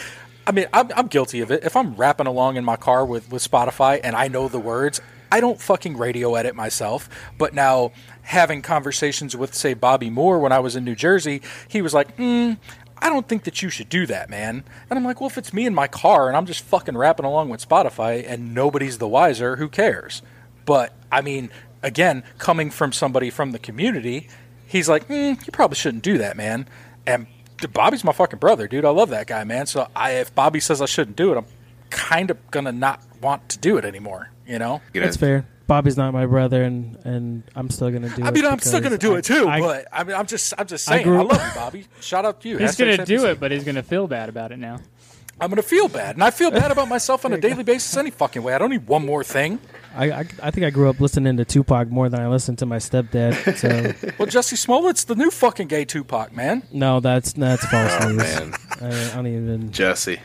I mean, I'm, I'm guilty of it. If I'm rapping along in my car with, with Spotify and I know the words, I don't fucking radio edit myself. But now having conversations with, say, Bobby Moore when I was in New Jersey, he was like, mm, I don't think that you should do that, man. And I'm like, well, if it's me in my car and I'm just fucking rapping along with Spotify and nobody's the wiser, who cares? But I mean, again, coming from somebody from the community, he's like, mm, you probably shouldn't do that, man. And Bobby's my fucking brother, dude. I love that guy, man. So I, if Bobby says I shouldn't do it, I'm kind of gonna not want to do it anymore. You know, That's fair. Bobby's not my brother, and, and I'm still gonna do it. I mean, I'm still gonna do I- it too. I- but I mean, I'm just, I'm just saying, I, grew- love you, Bobby. Shout out to you. He's gonna do it, but he's gonna feel bad about it now. I'm gonna feel bad, and I feel bad about myself on a daily basis any fucking way. I don't need one more thing. I, I, I think I grew up listening to Tupac more than I listened to my stepdad. So Well, Jesse Smollett's the new fucking gay Tupac, man. no, that's that's false Oh, news. man. I, I don't even. Jesse.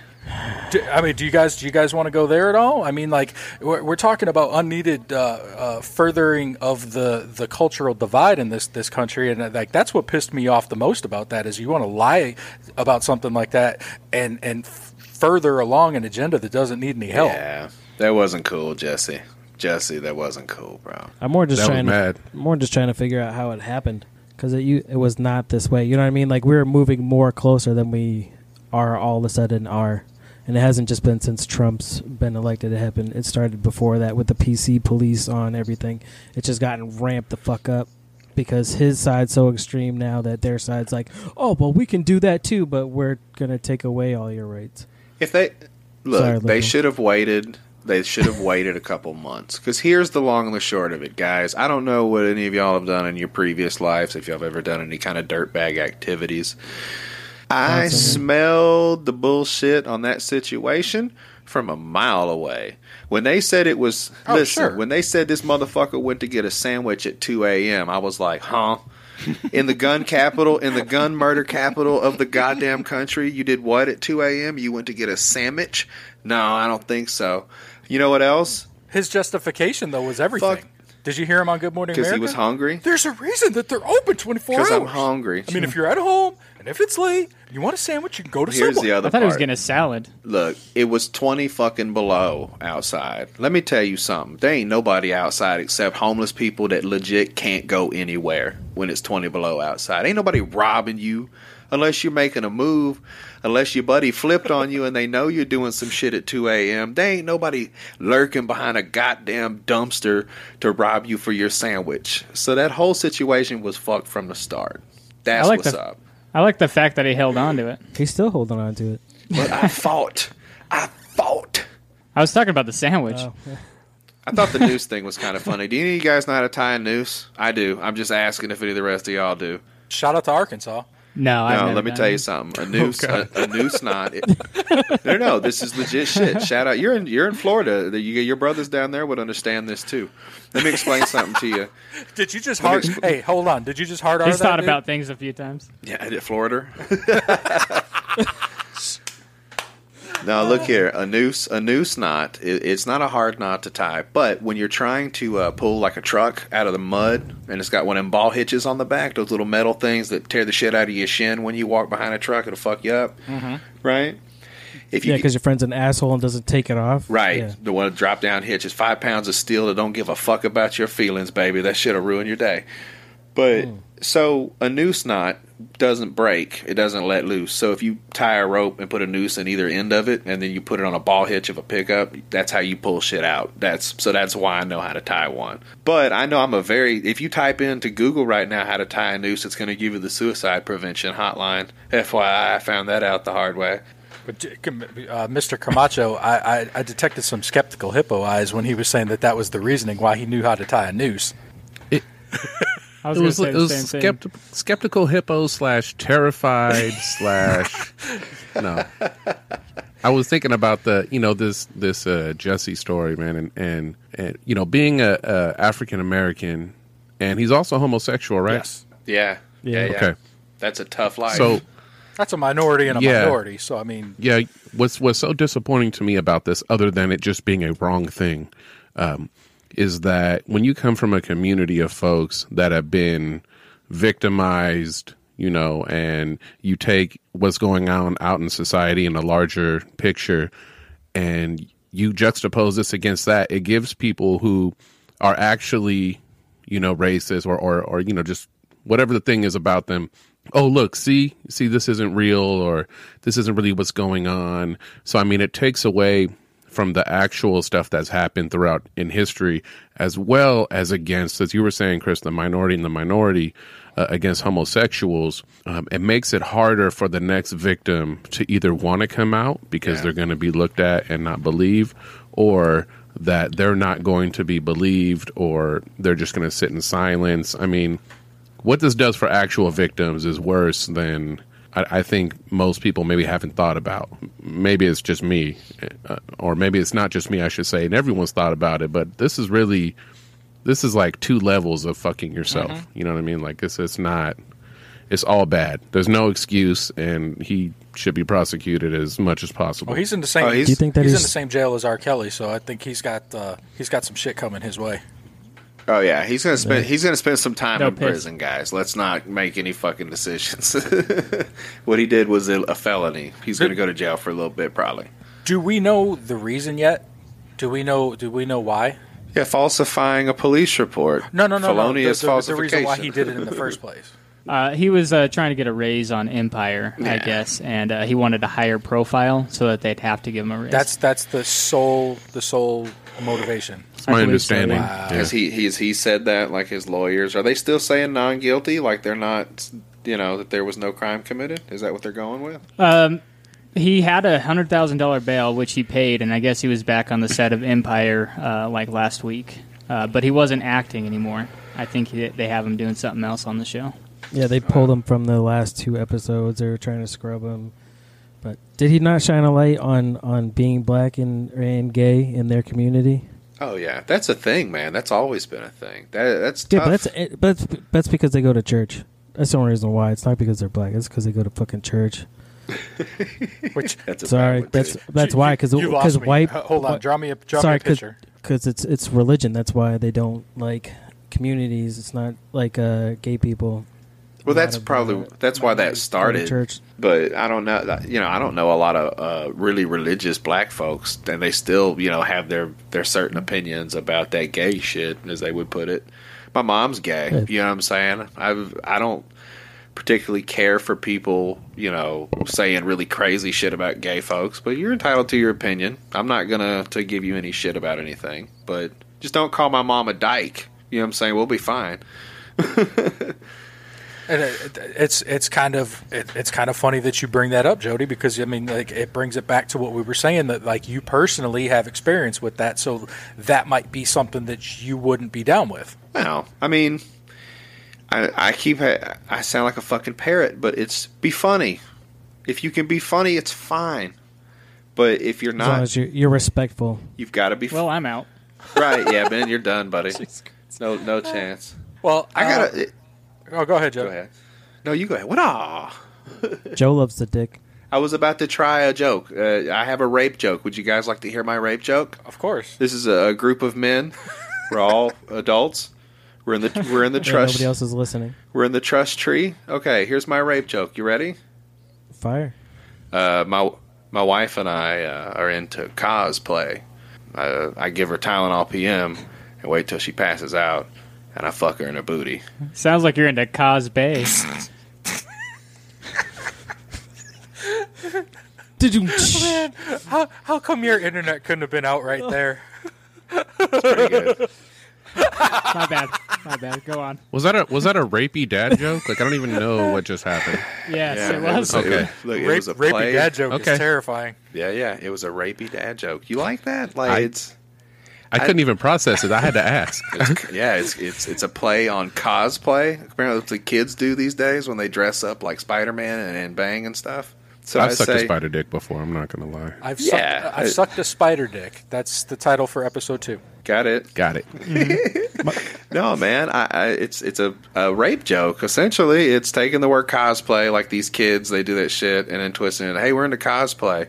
Do, I mean, do you guys do you guys want to go there at all? I mean, like we're, we're talking about unneeded uh, uh, furthering of the, the cultural divide in this this country, and uh, like that's what pissed me off the most about that is you want to lie about something like that and and further along an agenda that doesn't need any help. Yeah, that wasn't cool, Jesse. Jesse, that wasn't cool, bro. I'm more just That was trying mad. to more just trying to figure out how it happened because it you it was not this way. You know what I mean? Like we were moving more closer than we are all of a sudden are, and it hasn't just been since Trump's been elected. It happened. It started before that with the PC police on everything. It's just gotten ramped the fuck up because his side's so extreme now that their side's like, oh well, we can do that too, but we're gonna take away all your rights. If they look, Sorry, they should have waited. They should have waited a couple months. Because here's the long and the short of it, guys. I don't know what any of y'all have done in your previous lives, if y'all have ever done any kind of dirtbag activities. I smelled the bullshit on that situation from a mile away. When they said it was, Oh, listen, sure. when they said this motherfucker went to get a sandwich at 2 a.m., I was like, huh? in the gun capital, in the gun murder capital of the goddamn country, you did what at 2 a.m.? You went to get a sandwich? No, I don't think so. You know what else? His justification though was everything. Did you hear him on Good Morning America? Because he was hungry? There's a reason that they're open 24 hours. Because I'm hungry. I mean, if you're at home and if it's late, you want a sandwich, you can go to Here's Subway. the other I thought he was part. getting a salad. Look, it was 20 fucking below outside. Let me tell you something. There ain't nobody outside except homeless people that legit can't go anywhere when it's 20 below outside. Ain't nobody robbing you unless you're making a move, unless your buddy flipped on you and they know you're doing some shit at 2 a.m. They ain't nobody lurking behind a goddamn dumpster to rob you for your sandwich. So that whole situation was fucked from the start. That's I like what's the, up. I like the fact that he held on to it. He's still holding on to it. But I fought. I fought. I was talking about the sandwich. Oh. I thought the noose thing was kind of funny. Do any of you guys know how to tie a noose? I do. I'm just asking if any of the rest of y'all do. Shout out to Arkansas. No, I've no, let me tell it. you something. A noose, Oh, a, a noose knot. It, no, no, this is legit shit. Shout out. You're in you're in Florida. The- You, your brothers down there would understand this too. Let me explain something to you. Did you just hard? expl- hey, hold on. Did you just hard? He's that, thought dude? about things a few times. Yeah, I did Florida. Now look here, a noose, a noose knot. It, it's not a hard knot to tie, but when you're trying to uh, pull like a truck out of the mud, and it's got one of them ball hitches on the back, those little metal things that tear the shit out of your shin when you walk behind a truck, it'll fuck you up, Mhm. right? If you, Yeah, because your friend's an asshole and doesn't take it off. Right. Yeah. The one drop down hitch is five pounds of steel that don't give a fuck about your feelings, baby. That shit'll ruin your day. But Hmm. So a noose knot doesn't break. It doesn't let loose. So if you tie a rope and put a noose in either end of it and then you put it on a ball hitch of a pickup, that's how you pull shit out. That's so that's why I know how to tie one. But I know I'm a very if you type into Google right now how to tie a noose, it's going to give you the suicide prevention hotline. FYI, I found that out the hard way. But, uh, Mr. Camacho, I, I, I detected some skeptical hippo eyes when he was saying that that was the reasoning why he knew how to tie a noose. I was it was, say it was same thing. skepti- skeptical hippo slash terrified slash no. I was thinking about the you know this this uh, Jesse story, man, and and, and you know being a, a African American, and he's also homosexual, right? Yes. Yeah. Yeah. yeah. Okay. That's a tough life. So That's a minority and a Yeah. minority. So I mean, yeah, what's what's so disappointing to me about this, other than it just being a wrong thing, um, is that when you come from a community of folks that have been victimized, you know, and you take what's going on out in society in a larger picture, and you juxtapose this against that, it gives people who are actually, you know, racist or or, or you know just whatever the thing is about them. Oh, look, see, see, this isn't real, or this isn't really what's going on. So, I mean, it takes away from the actual stuff that's happened throughout in history, as well as against, as you were saying, Chris, the minority and the minority uh, against homosexuals. Um, it makes it harder for the next victim to either want to come out because Yeah. they're going to be looked at and not believe, or that they're not going to be believed, or they're just going to sit in silence. I mean, what this does for actual victims is worse than I, I think most people maybe haven't thought about. Maybe it's just me, uh, or maybe it's not just me. I should say, and everyone's thought about it. But this is really, this is like two levels of fucking yourself. Mm-hmm. You know what I mean? Like it's it's not. It's all bad. There's no excuse, and he should be prosecuted as much as possible. Well, he's in the same. Oh, he's- Do you think that he's, he's, in the same jail as R. Kelly, so I think he's got uh, he's got some shit coming his way. Oh yeah, he's gonna spend he's gonna spend some time No in piss. prison, guys. Let's not make any fucking decisions. what he did was a, a felony. He's gonna go to jail for a little bit, probably. Do we know the reason yet? Do we know? Do we know why? Yeah, falsifying a police report. No, no, no, no. The, Felonious the, the reason why he did it in the first place. Uh, he was uh, trying to get a raise on Empire, I guess, and uh, he wanted a higher profile so that they'd have to give him a raise. That's that's the sole the sole motivation. It's my I believe so, understanding. yeah. Yeah. Has he he's he said that like his lawyers are they still saying non guilty? Like they're not you know that there was no crime committed? Is that what they're going with? Um, he had a hundred thousand dollar bail, which he paid, and I guess he was back on the set of Empire uh, like last week. Uh, but he wasn't acting anymore. I think he, they have him doing something else on the show. Yeah, they pulled him from the last two episodes. They were trying to scrub him. But did he not shine a light on, on being black and, and gay in their community? Oh yeah, that's a thing, man. That's always been a thing. That that's Yeah, tough. but that's it, but that's, that's because they go to church. That's the only reason why. It's not because they're black. It's because they go to fucking church. Which That's Sorry, that's too. that's why. Because you lost me. white. Hold on, wh- draw me a draw sorry, me a picture. Because it's it's religion. That's why they don't like communities. It's not like uh, gay people. Well, that's probably uh, that's why that minorities go to started. Church. But I don't know. You know, I don't know a lot of uh, really religious black folks, and they still, you know, have their their certain opinions about that gay shit, as they would put it. My mom's gay. You know what I'm saying? I've I don't particularly care for people, you know, saying really crazy shit about gay folks, but you're entitled to your opinion. I'm not gonna to give you any shit about anything, but just don't call my mom a dyke. You know what I'm saying? We'll be fine. And it, it's it's kind of it, it's kind of funny that you bring that up, Jody, because I mean, like it brings it back to what we were saying that like you personally have experience with that, so that might be something that you wouldn't be down with. Well, I mean, I, I keep I sound like a fucking parrot, but it's be funny. If you can be funny, it's fine. But if you're As long not, as you're, you're respectful. you've got to be Well, I'm out. right. Yeah, Ben, you're done, buddy. No, no chance. Well, I uh, gotta. Oh, go ahead, Joe. Go ahead. No, you go ahead. What? Ah. Joe loves the dick. I was about to try a joke. Uh, I have a rape joke. Would you guys like to hear my rape joke? Of course. This is a group of men. We're all adults. We're in the we're in the Yeah, trust. nobody else is listening. We're in the trust tree. Okay, here's my rape joke. You ready? Fire. Uh, my my wife and I uh, are into cosplay. Uh, I give her Tylenol PM and wait till she passes out, and I fuck her in her booty. Sounds like you're into Cosby. Did you? Man, how how come your internet couldn't have been out right oh. there? Pretty good. My bad. My bad. Go on. Was that a was that a rapey dad joke? Like I don't even know what just happened. Yes, Yeah, it was. it Okay. look, it Rape, was a rapey play. dad joke Okay. is terrifying. Yeah, yeah, it was a rapey dad joke. You like that? Like I- it's, I couldn't even process it. I had to ask. it's yeah, it's it's it's a play on cosplay. Apparently, that's what kids do these days when they dress up like Spider Man and, and bang and stuff. So I've I sucked a spider dick before. I'm not gonna lie. I've Yeah, sucked, I've I- sucked a spider dick. That's the title for episode two. got it. Got it. No, man, I, I, it's it's a, a rape joke. Essentially, it's taking the word cosplay, like these kids, they do that shit, and then twisting it. Hey, we're into cosplay.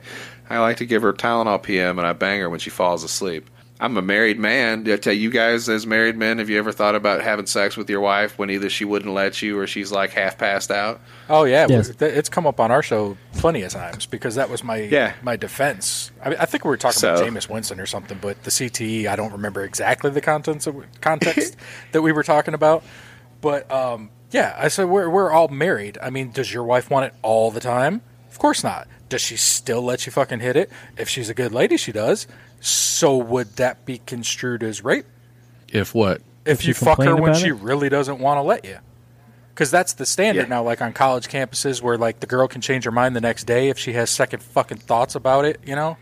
I like to give her Tylenol PM, and I bang her when she falls asleep. I'm a married man. Did I tell you guys, as married men, have you ever thought about having sex with your wife when either she wouldn't let you or she's like half passed out? Oh yeah, Yes. it's come up on our show plenty of times because that was my Yeah. my defense. I, mean, I think we were talking So- about Jameis Winston or something, but the CTE, I don't remember exactly the contents of, context that we were talking about. But um, yeah, I said we're we're all married. I mean, does your wife want it all the time? Of course not. Does she still let you fucking hit it? If she's a good lady, she does. So would that be construed as rape? If what? If, If you you fuck her when about she it? really doesn't want to let you. Because that's the standard Yeah. now, like on college campuses, where like the girl can change her mind the next day if she has second fucking thoughts about it. You know,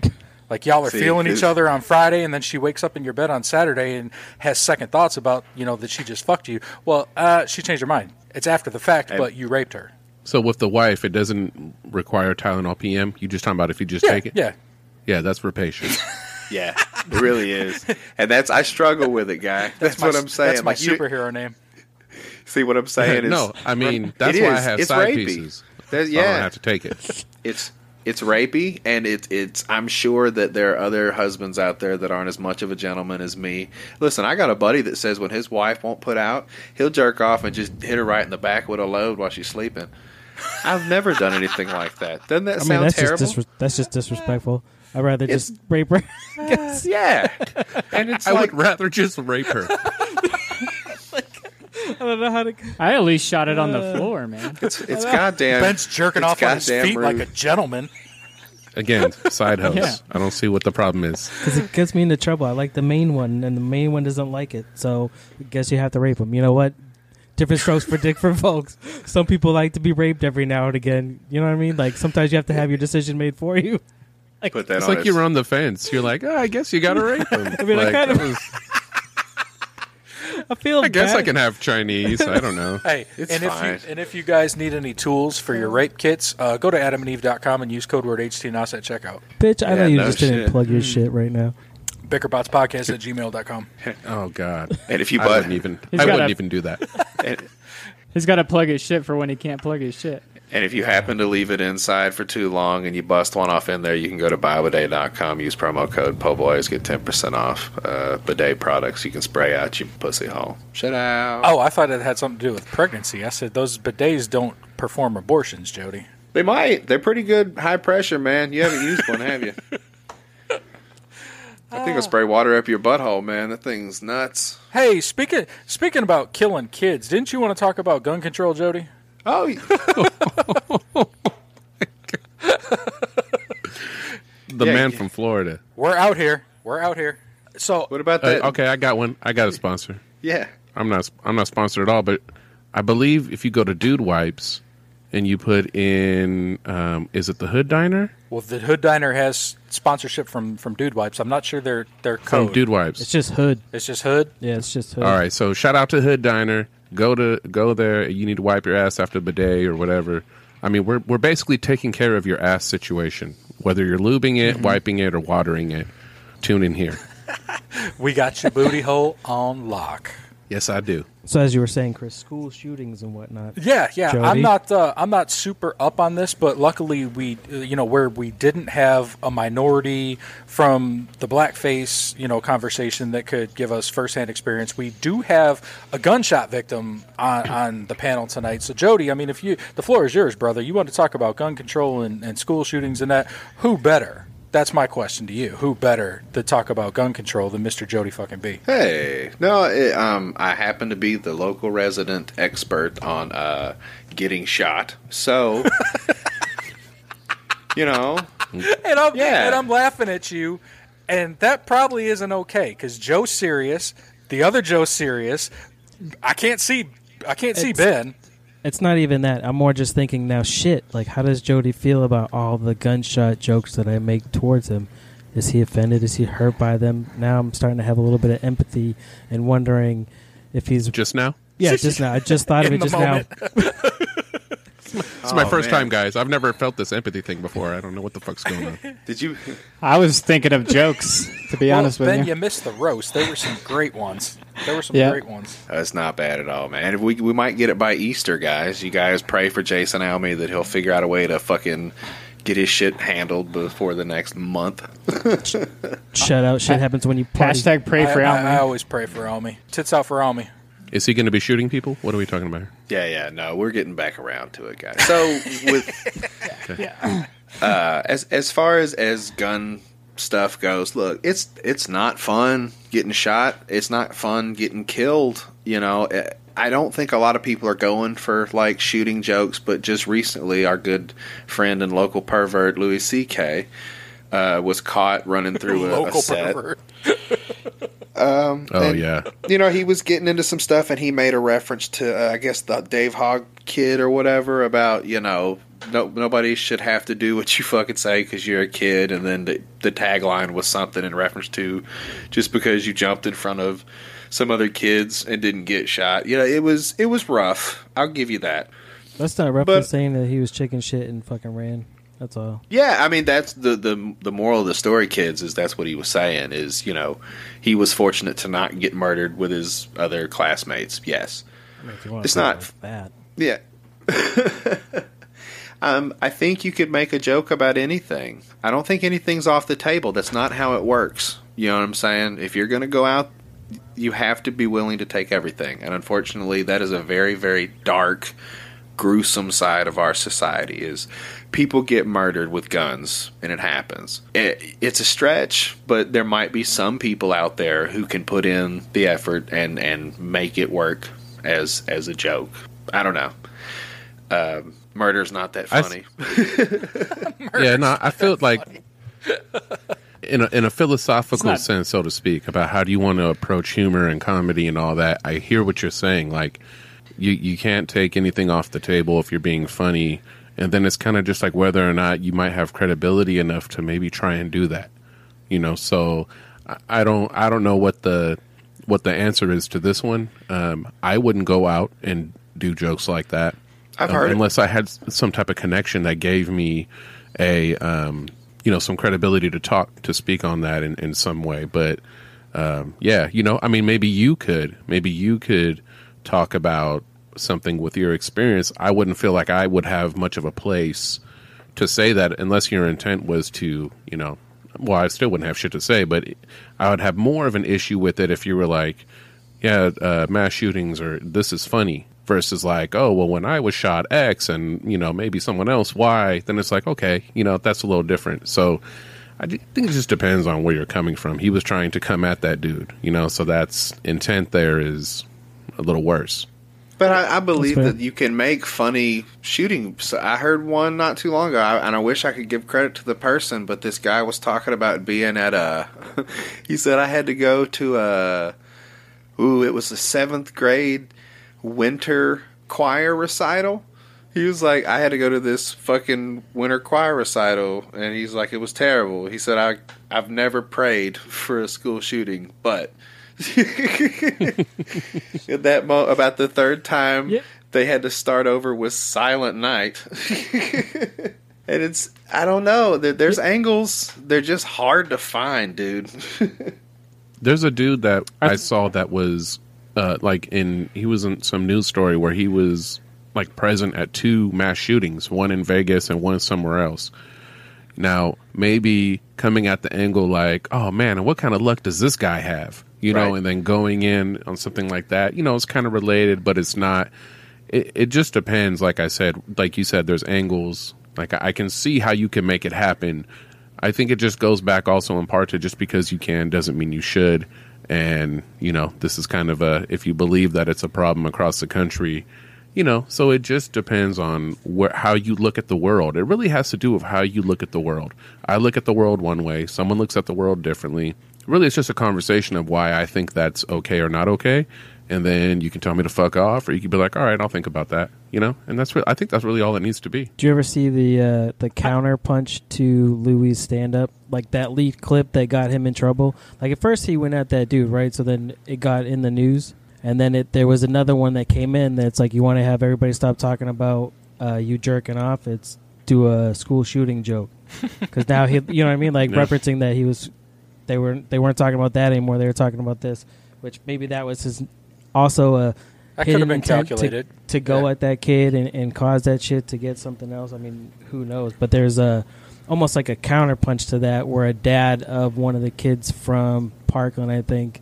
like y'all are See, feeling each other on Friday, and then she wakes up in your bed on Saturday and has second thoughts about you know that she just fucked you. Well, uh, she changed her mind. It's after the fact, And- but you raped her. So with the wife, it doesn't require Tylenol PM. You just talking about if you just Yeah, take it. yeah. Yeah, that's for patients. Yeah, it really is, and that's I struggle with it, guy. That's, my- what I'm saying. That's my Like, you- superhero name. See what I'm saying? Is, no, I mean that's It why I have It's side rapey. pieces. There's- So I don't yeah. have to take it. it's it's rapey, and it's it's. I'm sure that there are other husbands out there that aren't as much of a gentleman as me. Listen, I got a buddy that says when his wife won't put out, he'll jerk off and just hit her right in the back with a load while she's sleeping. I've never done anything like that. Doesn't that I mean, sound that's terrible? just disres- that's just disrespectful. I'd rather It's- just rape her. yeah, and it's I like would rather just rape her. I don't know how to. I at least shot it on the Uh, floor, man. it's it's goddamn. Ben's jerking it's off on his goddamn feet like a gentleman. Again, side hose. Yeah. I don't see what the problem is. Because it gets me into trouble. I like the main one, and the main one doesn't like it. So I guess you have to rape him. You know what? Different strokes for different folks. Some people like to be raped every now and again. You know what I mean? Like sometimes you have to have your decision made for you. Put that It's on like his- you're on the fence. You're like, oh, I guess you got to rape him. I mean, I kind of- was- I feel. I guess. I can have Chinese. I don't know. Hey, It's and fine. if you and if you guys need any tools for your rape kits, uh, go to adamandeve.com and use code word HTNOS at checkout. Bitch, I Yeah, know you no just shit. Didn't plug your shit right now. Bickerbotspodcast at gmail.com. Oh God. And if you I butt, wouldn't even. I wouldn't a- even do that. and, He's got to plug his shit for when he can't plug his shit. And if you happen to leave it inside for too long and you bust one off in there, you can go to biobidet.com, use promo code POBOYS, get 10% off uh, bidet products you can spray out your pussy hole. Shut out. Oh, I thought it had something to do with pregnancy. I said those bidets don't perform abortions, Jody. They might. They're pretty good high pressure, man. You haven't used one, have you? I think I'll spray water up your butthole, man. That thing's nuts. Hey, speaking speaking about killing kids, didn't you want to talk about gun control, Jody? Oh, The Yeah, man yeah. from Florida. We're out here. We're out here. So what about Uh, that? okay, I got one. I got a sponsor. Yeah. I'm not. I'm not sponsored at all, but I believe if you go to Dude Wipes and you put in, um, is it the Hood Diner well, the Hood Diner has sponsorship from from Dude Wipes. I'm not sure their their from code. From Dude Wipes? It's just hood. It's just Hood. Yeah, it's just hood. All right, so shout out to Hood Diner. Go to go there. You need to wipe your ass after the bidet or whatever. I mean, we're we're basically taking care of your ass situation, whether you're lubing it, mm-hmm. wiping it, or watering it. Tune in here. We got your booty hole on lock. Yes, I do. So as you were saying, Chris, school shootings and whatnot. Yeah, yeah. Jody? I'm not. Uh, I'm not super up on this, but luckily we, uh, you know, where we didn't have a minority from the blackface, you know, conversation that could give us firsthand experience. We do have a gunshot victim on, on the panel tonight. So Jody, I mean, if you, the floor is yours, brother. You want to talk about gun control and, and school shootings and that? Who better? That's my question to you. Who better to talk about gun control than Mr. Jody fucking B? Hey, no, it, um, I happen to be the local resident expert on uh, getting shot. So, you know, and I'm Yeah. and I'm laughing at you, and that probably isn't okay because Joe's serious, the other Joe's serious. I can't see, I can't see Ben. It's not even that. I'm more just thinking now. Shit, like how does Jody feel about all the gunshot jokes that I make towards him? Is he offended? Is he hurt by them? Now I'm starting to have a little bit of empathy and wondering if he's Just now. yeah. Just now, I just thought of it just moment. now. It's my Oh, first man. time, guys. I've never felt this empathy thing before. I don't know what the fuck's going on. did you? I was thinking of jokes, to be Well, honest with ben, you. you missed the roast. There were some great ones. There were some Yeah. great ones. That's not bad at all, man. If we we might get it by Easter, guys. You guys pray for Jason Alme that he'll figure out a way to fucking get his shit handled before the next month. Shut out. Shit happens when you party. Hashtag pray for I, I, I always pray for Almy. Tits out for Almy. Is he going to be shooting people? What are we talking about? here? Yeah, yeah, no, we're getting back around to it, guys. So with uh, as as far as as gun stuff goes, look, it's it's not fun getting shot. It's not fun getting killed. You know, Eh, I don't think a lot of people are going for like shooting jokes, but just recently, our good friend and local pervert Louis C.K. Uh, was caught running through a, a set. pervert. Um, Oh, and, yeah. you know he was getting into some stuff, and he made a reference to uh, I guess the Dave Hogg kid or whatever about you know no nobody should have to do what you fucking say because you're a kid, and then the, the tagline was something in reference to just because you jumped in front of some other kids and didn't get shot. You know it was it was rough. I'll give you that. That's not reference saying that he was chicken shit and fucking ran. That's all. Yeah, I mean that's the, the the moral of the story, kids, is that's what he was saying. Is you know he was fortunate to not get murdered with his other classmates. Yes, I mean, if you wanna it's not that. Yeah. um, I think you could make a joke about anything. I don't think anything's off the table. That's not how it works. You know what I'm saying? If you're going to go out, you have to be willing to take everything. And unfortunately, that is a very, very dark, gruesome side of our society. Is people get murdered with guns, and it happens. It, it's a stretch, but there might be some people out there who can put in the effort and and make it work as as a joke. I don't know. Um, murder's not that I funny. yeah, no, I feel like in a, in a philosophical not- sense, so to speak, about how do you want to approach humor and comedy and all that. I hear what you're saying. Like, you you can't take anything off the table if you're being funny, and then it's kind of just like whether or not you might have credibility enough to maybe try and do that. You know, so I- don't I don't know what the what the answer is to this one. Um, I wouldn't go out and do jokes like that. I've um, heard it. unless I had some type of connection that gave me a um, you know some credibility to talk to speak on that in, in some way. But um, yeah, you know, I mean, maybe you could, maybe you could talk about something with your experience. I wouldn't feel like I would have much of a place to say that unless your intent was to, you know, well, I still wouldn't have shit to say, but I would have more of an issue with it if you were like, yeah, uh, mass shootings or this is funny versus like, oh, well, when I was shot X and, you know, maybe someone else Y, then it's like, okay, you know, that's a little different. So I think it just depends on where you're coming from. He was trying to come at that dude, you know, so that's intent there is a little worse. But I, I believe that you can make funny shooting. So I heard one not too long ago, and I wish I could give credit to the person. But this guy was talking about being at a. he said I had to go to a. Ooh, it was the seventh grade winter choir recital. He was like, I had to go to this fucking winter choir recital, and he's like, it was terrible. He said, I I've never prayed for a school shooting, but at that mo- about the third time they had to start over with Silent Night. and it's I don't know. There, there's angles. They're just hard to find, dude. There's a dude that I saw that was uh, like in he was in some news story where he was like present at two mass shootings, one in Vegas and one somewhere else. Now, maybe coming at the angle like, oh man, what kind of luck does this guy have? You know, Right. and then going in on something like that, you know, it's kind of related, but it's not. It, it just depends. Like I said, like you said, there's angles. Like I I can see how you can make it happen. I think it just goes back also in part to just because you can doesn't mean you should. And, you know, this is kind of a, if you believe that it's a problem across the country, you know, so it just depends on where, how you look at the world. It really has to do with how you look at the world. I look at the world one way, someone looks at the world differently. Really, it's just a conversation of why I think that's okay or not okay. And then you can tell me to fuck off, or you can be like, all right, I'll think about that, you know? And that's, re- I think that's really all it needs to be. Do you ever see the uh, the counter punch to Louis' stand up? Like that lead clip that got him in trouble? Like at first he went at that dude, right? So then it got in the news. And then it there was another one that came in that's like you want to have everybody stop talking about uh, you jerking off. It's do a school shooting joke. Because now he, you know what I mean? Like Yeah. referencing that he was, they were they weren't talking about that anymore. They were talking about this, which maybe that was his also a That could hidden have been calculated. to, to go Yeah. at that kid and, and cause that shit to get something else. I mean, who knows? But there's a almost like a counterpunch to that, where a dad of one of the kids from Parkland, I think,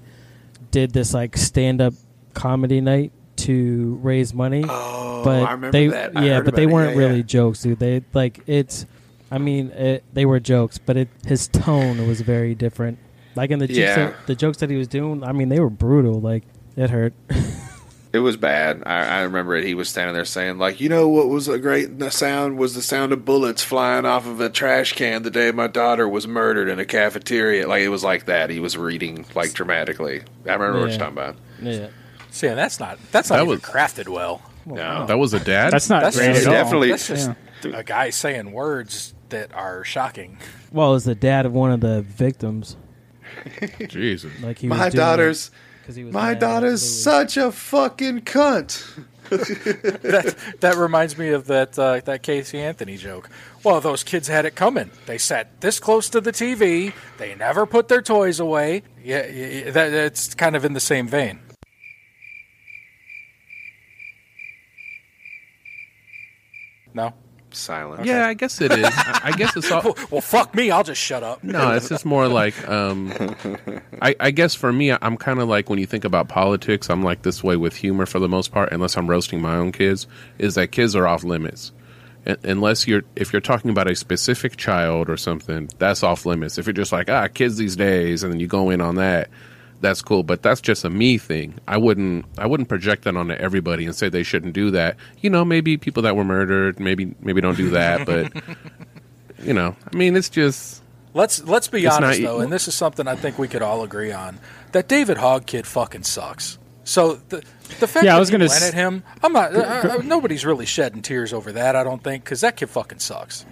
did this like stand up comedy night to raise money. Oh, but I remember they, that. I Yeah, heard but they about it. weren't Yeah, really yeah. jokes, dude. They like it's. I mean, it, they were jokes, but it his tone was very different. Like in the jokes Yeah. that, the jokes that he was doing, I mean, they were brutal. Like it hurt. It was bad. I, I remember it. He was standing there saying, like, you know what was a great the sound was the sound of bullets flying off of a trash can the day my daughter was murdered in a cafeteria. Like it was like that. He was reading like dramatically. I remember what you're talking about. Yeah. See, and that's not that's not That even was- crafted well. No, That was a dad. That's not That's great just, at all. definitely- That's just Yeah. a guy saying words that are shocking. Well, it was the dad of one of the victims. Jesus. Like he my was daughter's it 'cause he was my daughter's Louis. such a fucking cunt. that that reminds me of that uh, that Casey Anthony joke. Well, those kids had it coming. They sat this close to the TV. They never put their toys away. Yeah, yeah, yeah, that it's kind of in the same vein. No. Silent. Yeah, I guess it is. I, I guess it's all. Well, fuck me. I'll just shut up. No, it's just more like. Um, I, I guess for me, I'm kind of like when you think about politics, I'm like this way with humor for the most part, unless I'm roasting my own kids. Is that kids are off limits. Unless you're, if you're talking about a specific child or something, that's off limits. If you're just like, ah, kids these days, and then you go in on that, that's cool. But that's just a me thing. I wouldn't, I wouldn't project that onto everybody and say they shouldn't do that. You know, maybe people that were murdered, maybe, maybe don't do that. But you know, I mean, it's just. Let's let's be It's honest not- though, and this is something I think we could all agree on. That David Hogg kid fucking sucks. So the the fact Yeah, I that was he gonna went s- at him, I'm not. I, I, nobody's really shedding tears over that. I don't think because that kid fucking sucks.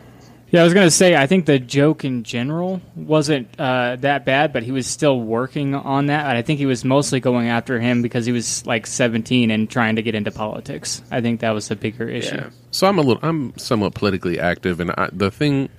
Yeah, I was gonna say I think the joke in general wasn't uh, that bad, but he was still working on that. And I think he was mostly going after him because he was like 17 and trying to get into politics. I think that was the bigger issue. So I'm a little, I'm somewhat politically active, and I, the thing,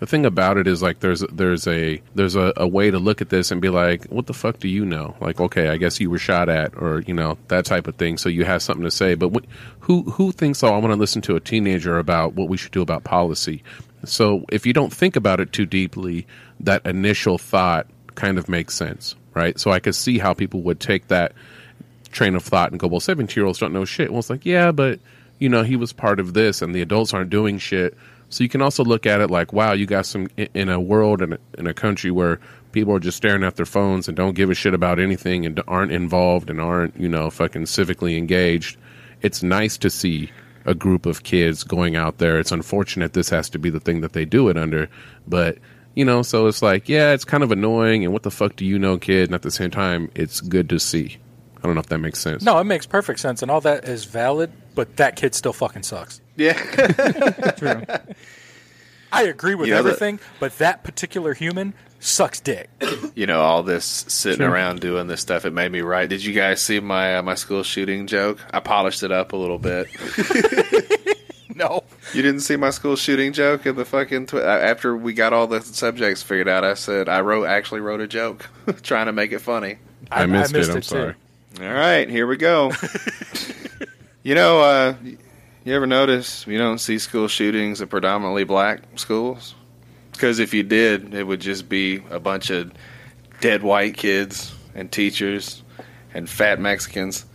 the thing about it is like there's there's a there's a, a way to look at this and be like, what the fuck do you know? Like, okay, I guess you were shot at, or you know that type of thing. So you have something to say. But wh- who who thinks? Oh, I want to listen to a teenager about what we should do about policy. So if you don't think about it too deeply, that initial thought kind of makes sense, right? So I could see how people would take that train of thought and go, well, 17 year olds don't know shit. Well, it's like, yeah, but, you know, he was part of this and the adults aren't doing shit. So you can also look at it like, wow, you got some in- a world and in a country where people are just staring at their phones and don't give a shit about anything and aren't involved and aren't, you know, fucking civically engaged. It's nice to see a group of kids going out there. It's unfortunate this has to be the thing that they do it under, but you know, so it's like, yeah, it's kind of annoying and what the fuck do you know, kid? And at the same time, it's good to see. I don't know if that makes sense. No, it makes perfect sense, and all that is valid. But that kid still fucking sucks. Yeah. True. I agree with You know, the- everything, but that particular human sucks dick. you know all this sitting Sure. around doing this stuff it made me write did you guys see my uh, my school shooting joke i polished it up a little bit no you didn't see my school shooting joke in the fucking tw- uh, after we got all the subjects figured out i said i wrote actually wrote a joke trying to make it funny I, missed, it. I'm sorry. all right here we go you know uh you ever notice you don't see school shootings at predominantly black schools because if you did, it would just be a bunch of dead white kids and teachers and fat Mexicans.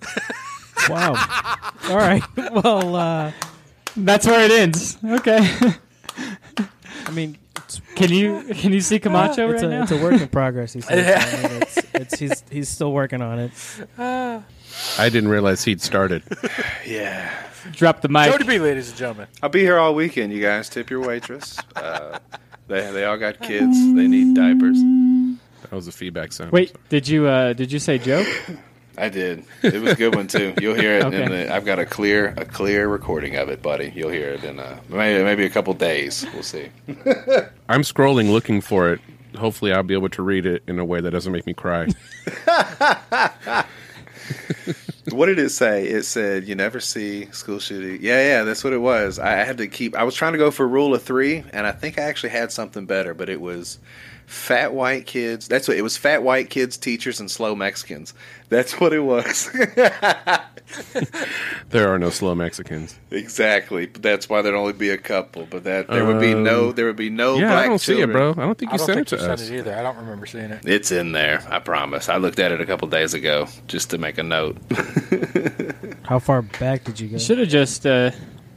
Wow. All right. Well, uh, That's where it ends. Okay. I mean, can you can you see Camacho it's right a, now? It's a work in progress. He says. Yeah. I mean, it's, it's, he's he's still working on it. I didn't realize he'd started. Yeah. Drop the mic. Jody B, ladies and gentlemen. I'll be here all weekend, you guys. Tip your waitress. Uh, they they all got kids. They need diapers. That was a feedback sound. Wait, did you uh, did you say joke? I did. It was a good one too. You'll hear it. Okay. In the, I've got a clear a clear recording of it, buddy. You'll hear it in uh, maybe maybe a couple days. We'll see. I'm scrolling looking for it. Hopefully, I'll be able to read it in a way that doesn't make me cry. what did it say? It said you never see school shooting. Yeah, yeah, that's what it was. I had to keep. I was trying to go for rule of three, and I think I actually had something better, but it was fat white kids. That's what it was. Fat white kids, teachers, and slow Mexicans. That's what it was. there are no slow Mexicans. exactly. But that's why there'd only be a couple. But that there would be no. Um, There would be no. yeah, black I don't see it, bro. I don't think I you don't sent think it you to sent us. it either. I don't remember seeing it. It's in there. I promise. I looked at it a couple days ago just to make a note. How far back did you go? Should have just. Uh,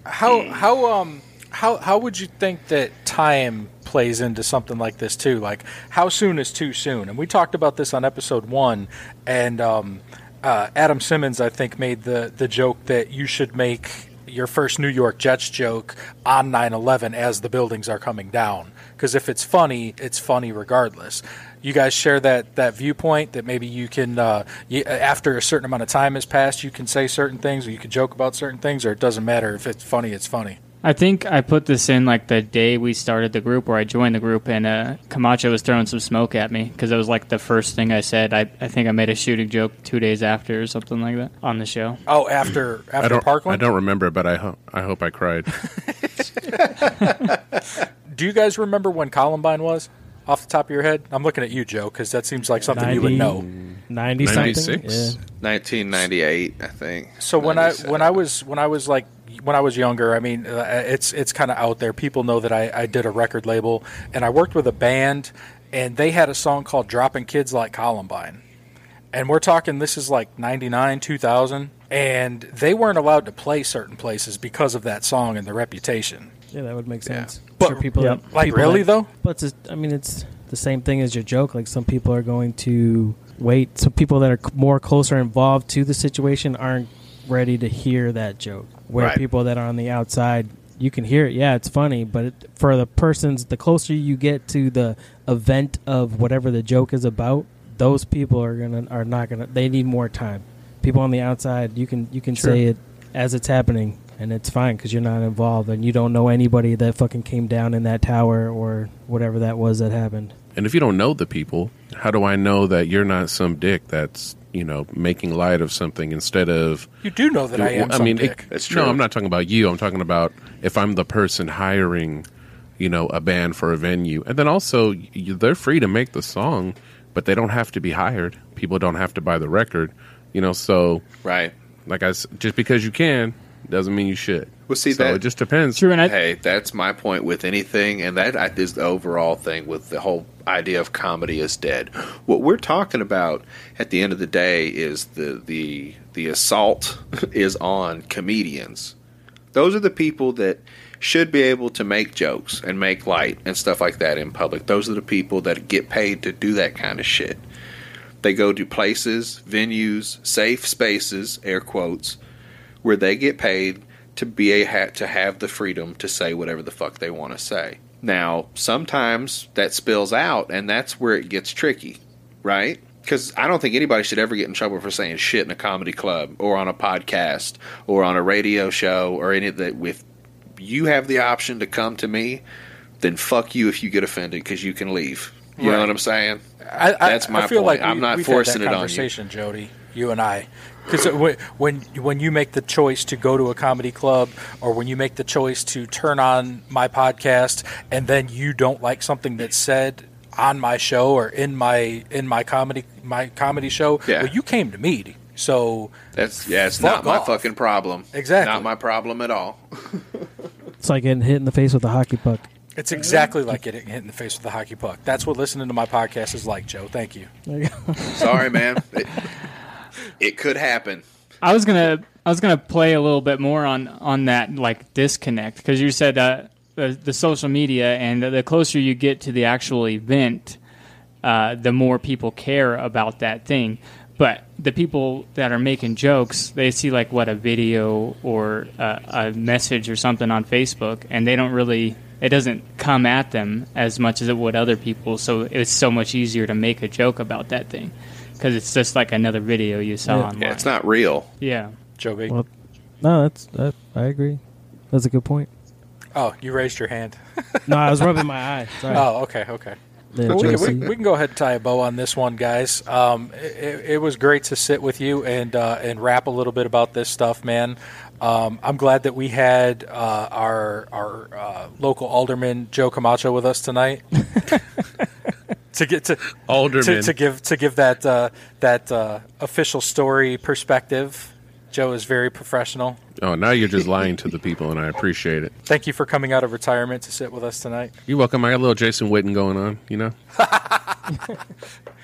How how um how how would you think that time plays into something like this too. Like, how soon is too soon? And we talked about this on episode one, and um, uh, Adam Simmons, I think, made the the joke that you should make your first New York Jets joke on 9/11 as the buildings are coming down. Because if it's funny, it's funny regardless. You guys share that that viewpoint that maybe you can, uh, you, after a certain amount of time has passed, you can say certain things, or you can joke about certain things, or it doesn't matter if it's funny, it's funny. I think I put this in like the day we started the group, or I joined the group, and uh, Camacho was throwing some smoke at me because it was like the first thing I said. I, I think I made a shooting joke two days after or something like that on the show. Oh, after I after don't. Parkland. I don't remember, but I hope. I hope I cried. Do you guys remember when Columbine was? Off the top of your head, I'm looking at you, Joe, because that seems like something you would know. 90 something. 96? Yeah. 1998, I think. So when I when I was when I was like when I was younger, I mean, uh, it's it's kind of out there. People know that I, I did a record label and I worked with a band, and they had a song called "Dropping Kids Like Columbine," and we're talking this is like '99, 2000, and they weren't allowed to play certain places because of that song and the reputation. Yeah, that would make sense. But- Sure, people, Yep. that, Like, people really, that- though? But it's, I mean, it's the same thing as your joke. Like some people are going to wait. Some people that are c- more closer involved to the situation aren't ready to hear that joke. Where Right. people that are on the outside, you can hear it. Yeah, it's funny, but it, for the persons, the closer you get to the event of whatever the joke is about, those people are gonna are not gonna. They need more time. People on the outside, you can you can Sure. say it as it's happening, and it's fine because you're not involved and you don't know anybody that fucking came down in that tower or whatever that was that happened. And if you don't know the people, how do I know that you're not some dick that's you know making light of something instead of? You do know that I am. I some mean, dick. it, That's no, true. I'm not talking about you. I'm talking about if I'm the person hiring, you know, a band for a venue, and then also you, they're free to make the song, but they don't have to be hired. People don't have to buy the record, you know. So, right, like I s- just because you can doesn't mean you should. Well, see so that it just depends. True, and I, hey, that's my point with anything, and that is the overall thing with the whole idea of comedy is dead. What we're talking about at the end of the day is the the the assault is on comedians. Those are the people that should be able to make jokes and make light and stuff like that in public. Those are the people that get paid to do that kind of shit. They go to places, venues, safe spaces, air quotes, where they get paid to be a ha- to have the freedom to say whatever the fuck they want to say. Now, sometimes that spills out, and that's where it gets tricky, right? Because I don't think anybody should ever get in trouble for saying shit in a comedy club or on a podcast or on a radio show or any of that. If you have the option to come to me, then fuck you if you get offended because you can leave. You know what I'm saying? I, I, That's my I feel point. like I'm not forcing it on you. conversation, Jody, you and I, because uh, when when you make the choice to go to a comedy club, or when you make the choice to turn on my podcast, and then you don't like something that's said on my show or in my in my comedy my comedy show, Yeah. well, you came to me, so That's yeah, it's Fuck not my off. fucking problem. Exactly. not my problem at all. It's like getting hit in the face with a hockey puck. it's exactly like getting hit in the face with a hockey puck. That's what listening to my podcast is like, Joe. Thank you. There you go. Sorry, man. It, it could happen. I was gonna I was gonna play a little bit more on on that like disconnect because you said uh, the, the social media and the closer you get to the actual event, uh, the more people care about that thing. But the people that are making jokes, they see like what a video or a, a message or something on Facebook, and they don't really. It doesn't come at them as much as it would other people. So it's so much easier to make a joke about that thing because it's just like another video you saw Yeah. online. Yeah, it's not real. Yeah. Joe B. Well, no, that's that, I agree. That's a good point. oh, you raised your hand. No, I was rubbing my eye. Sorry. Oh, okay, okay. Well, we, Josie. we, we can go ahead and tie a bow on this one, guys. Um, it, it was great to sit with you and uh, and rap a little bit about this stuff, man. Um, I'm glad that we had uh, our our uh, local alderman Joe Camacho with us tonight to get to Alderman. to, to give to give that uh, that uh, official story perspective. Joe is very professional. Oh, now you're just lying to the people, and I appreciate it. Thank you for coming out of retirement to sit with us tonight. You're welcome. I got a little Jason Witten going on, you know.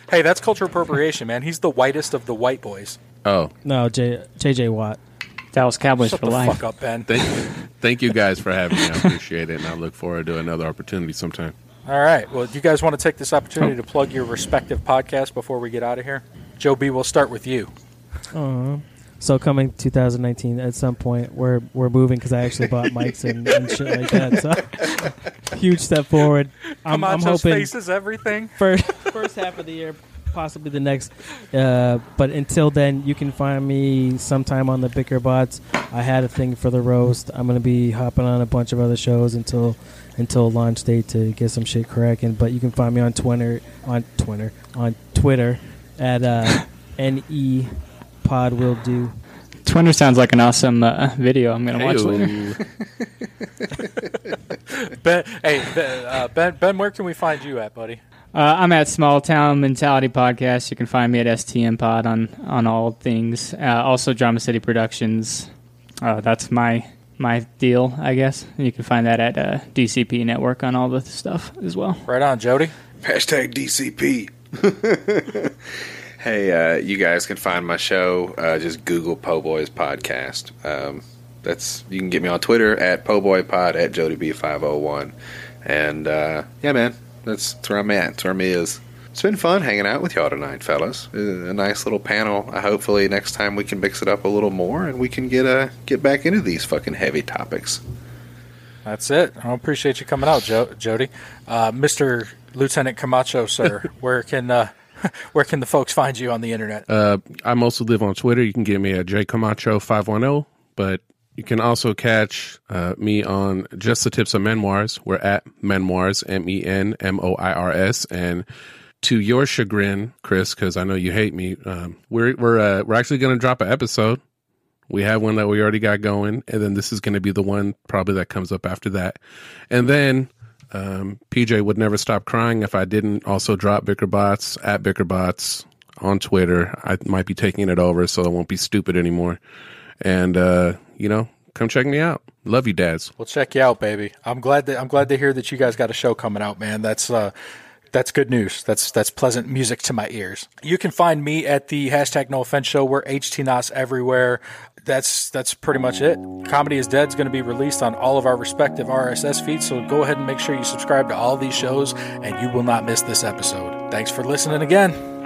Hey, that's cultural appropriation, man. He's the whitest of the white boys. Oh, No, J, JJ Watt. Dallas Cowboys Shut for the life. fuck up, Ben. thank, thank you guys for having me. I appreciate it, and I look forward to another opportunity sometime. All right. Well, do you guys want to take this opportunity to plug your respective podcasts before we get out of here? Joe B, we'll start with you. Uh, so coming 2019 at some point we're we're moving because I actually bought mics and, and shit like that. So huge step forward. I'm, I'm hoping face is everything. first first half of the year, possibly the next. Uh, but until then, you can find me sometime on the Bicker Bots. I had a thing for the roast. I'm gonna be hopping on a bunch of other shows until until launch date to get some shit cracking. But you can find me on Twitter on Twitter on Twitter at uh, ne pod will do. Twitter sounds like an awesome uh, video. I'm gonna watch Hey-o. later. Ben, hey, Ben, uh, ben, Ben, where can we find you at, buddy? Uh, I'm at Small Town Mentality Podcast. You can find me at STM Pod on on all things. Uh, also, Drama City Productions. Uh, that's my my deal, I guess. And you can find that at uh, DCP Network on all the stuff as well. Right on, Jody. Hashtag DCP. hey, uh, you guys can find my show. Uh, just Google Po Boys Podcast. Um, that's you can get me on Twitter at Po Boy Pod at JodyB501. And uh, yeah, man, that's, that's where I'm at. That's where me is. It's been fun hanging out with y'all tonight, fellas. Uh, A nice little panel. Uh, hopefully, next time we can mix it up a little more and we can get uh, get back into these fucking heavy topics. That's it. I appreciate you coming out, jo- Jody. Uh, Mr. Lieutenant Camacho, sir, where can uh, where can the folks find you on the internet? Uh, I mostly live on Twitter. You can get me at jcamacho510, but you can also catch uh, me on Just the Tips of Menmoirs. We're at Menmoirs, M E N M O I R S. And to your chagrin, Chris, because I know you hate me, um, we're we're uh, we're actually going to drop an episode. We have one that we already got going, and then this is going to be the one probably that comes up after that. And then um, PJ would never stop crying if I didn't also drop Bickerbots at Bickerbots on Twitter. I might be taking it over, so I won't be stupid anymore. And uh, you know, come check me out. Love you, dads. We'll check you out, baby. I'm glad that I'm glad to hear that you guys got a show coming out, man. That's uh that's good news. That's that's pleasant music to my ears. You can find me at the hashtag No Offense Show. We're HTNOS everywhere. That's that's pretty much it. Comedy is Dead is going to be released on all of our respective RSS feeds. So go ahead and make sure you subscribe to all these shows, and you will not miss this episode. Thanks for listening again.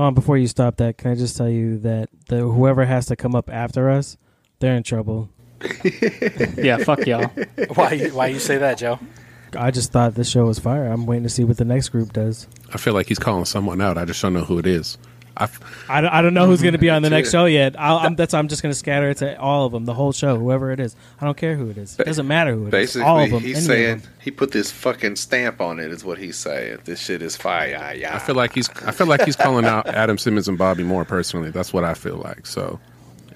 Hold on, before you stop that, can I just tell you that the whoever has to come up after us, they're in trouble. yeah, fuck y'all. Why you- why you say that, Joe? I just thought this show was fire. I'm waiting to see what the next group does. I feel like he's calling someone out. I just don't know who it is. I, I, don't- I don't know who's going to be mm-hmm. on the next show yet. I'll, I'm, that's I'm just going to scatter it to all of them, the whole show, whoever it is. I don't care who it is. It doesn't matter who it is. Basically, all of them. he's any of saying them. he put this fucking stamp on it. Is what he's saying. This shit is fire. Yeah. I feel like he's I feel like he's calling out Adam Simmons and Bobby Moore personally. That's what I feel like. So,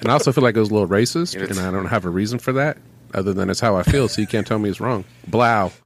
and I also feel like it was a little racist, and I don't have a reason for that other than it's how I feel. So you can't tell me it's wrong. Blow.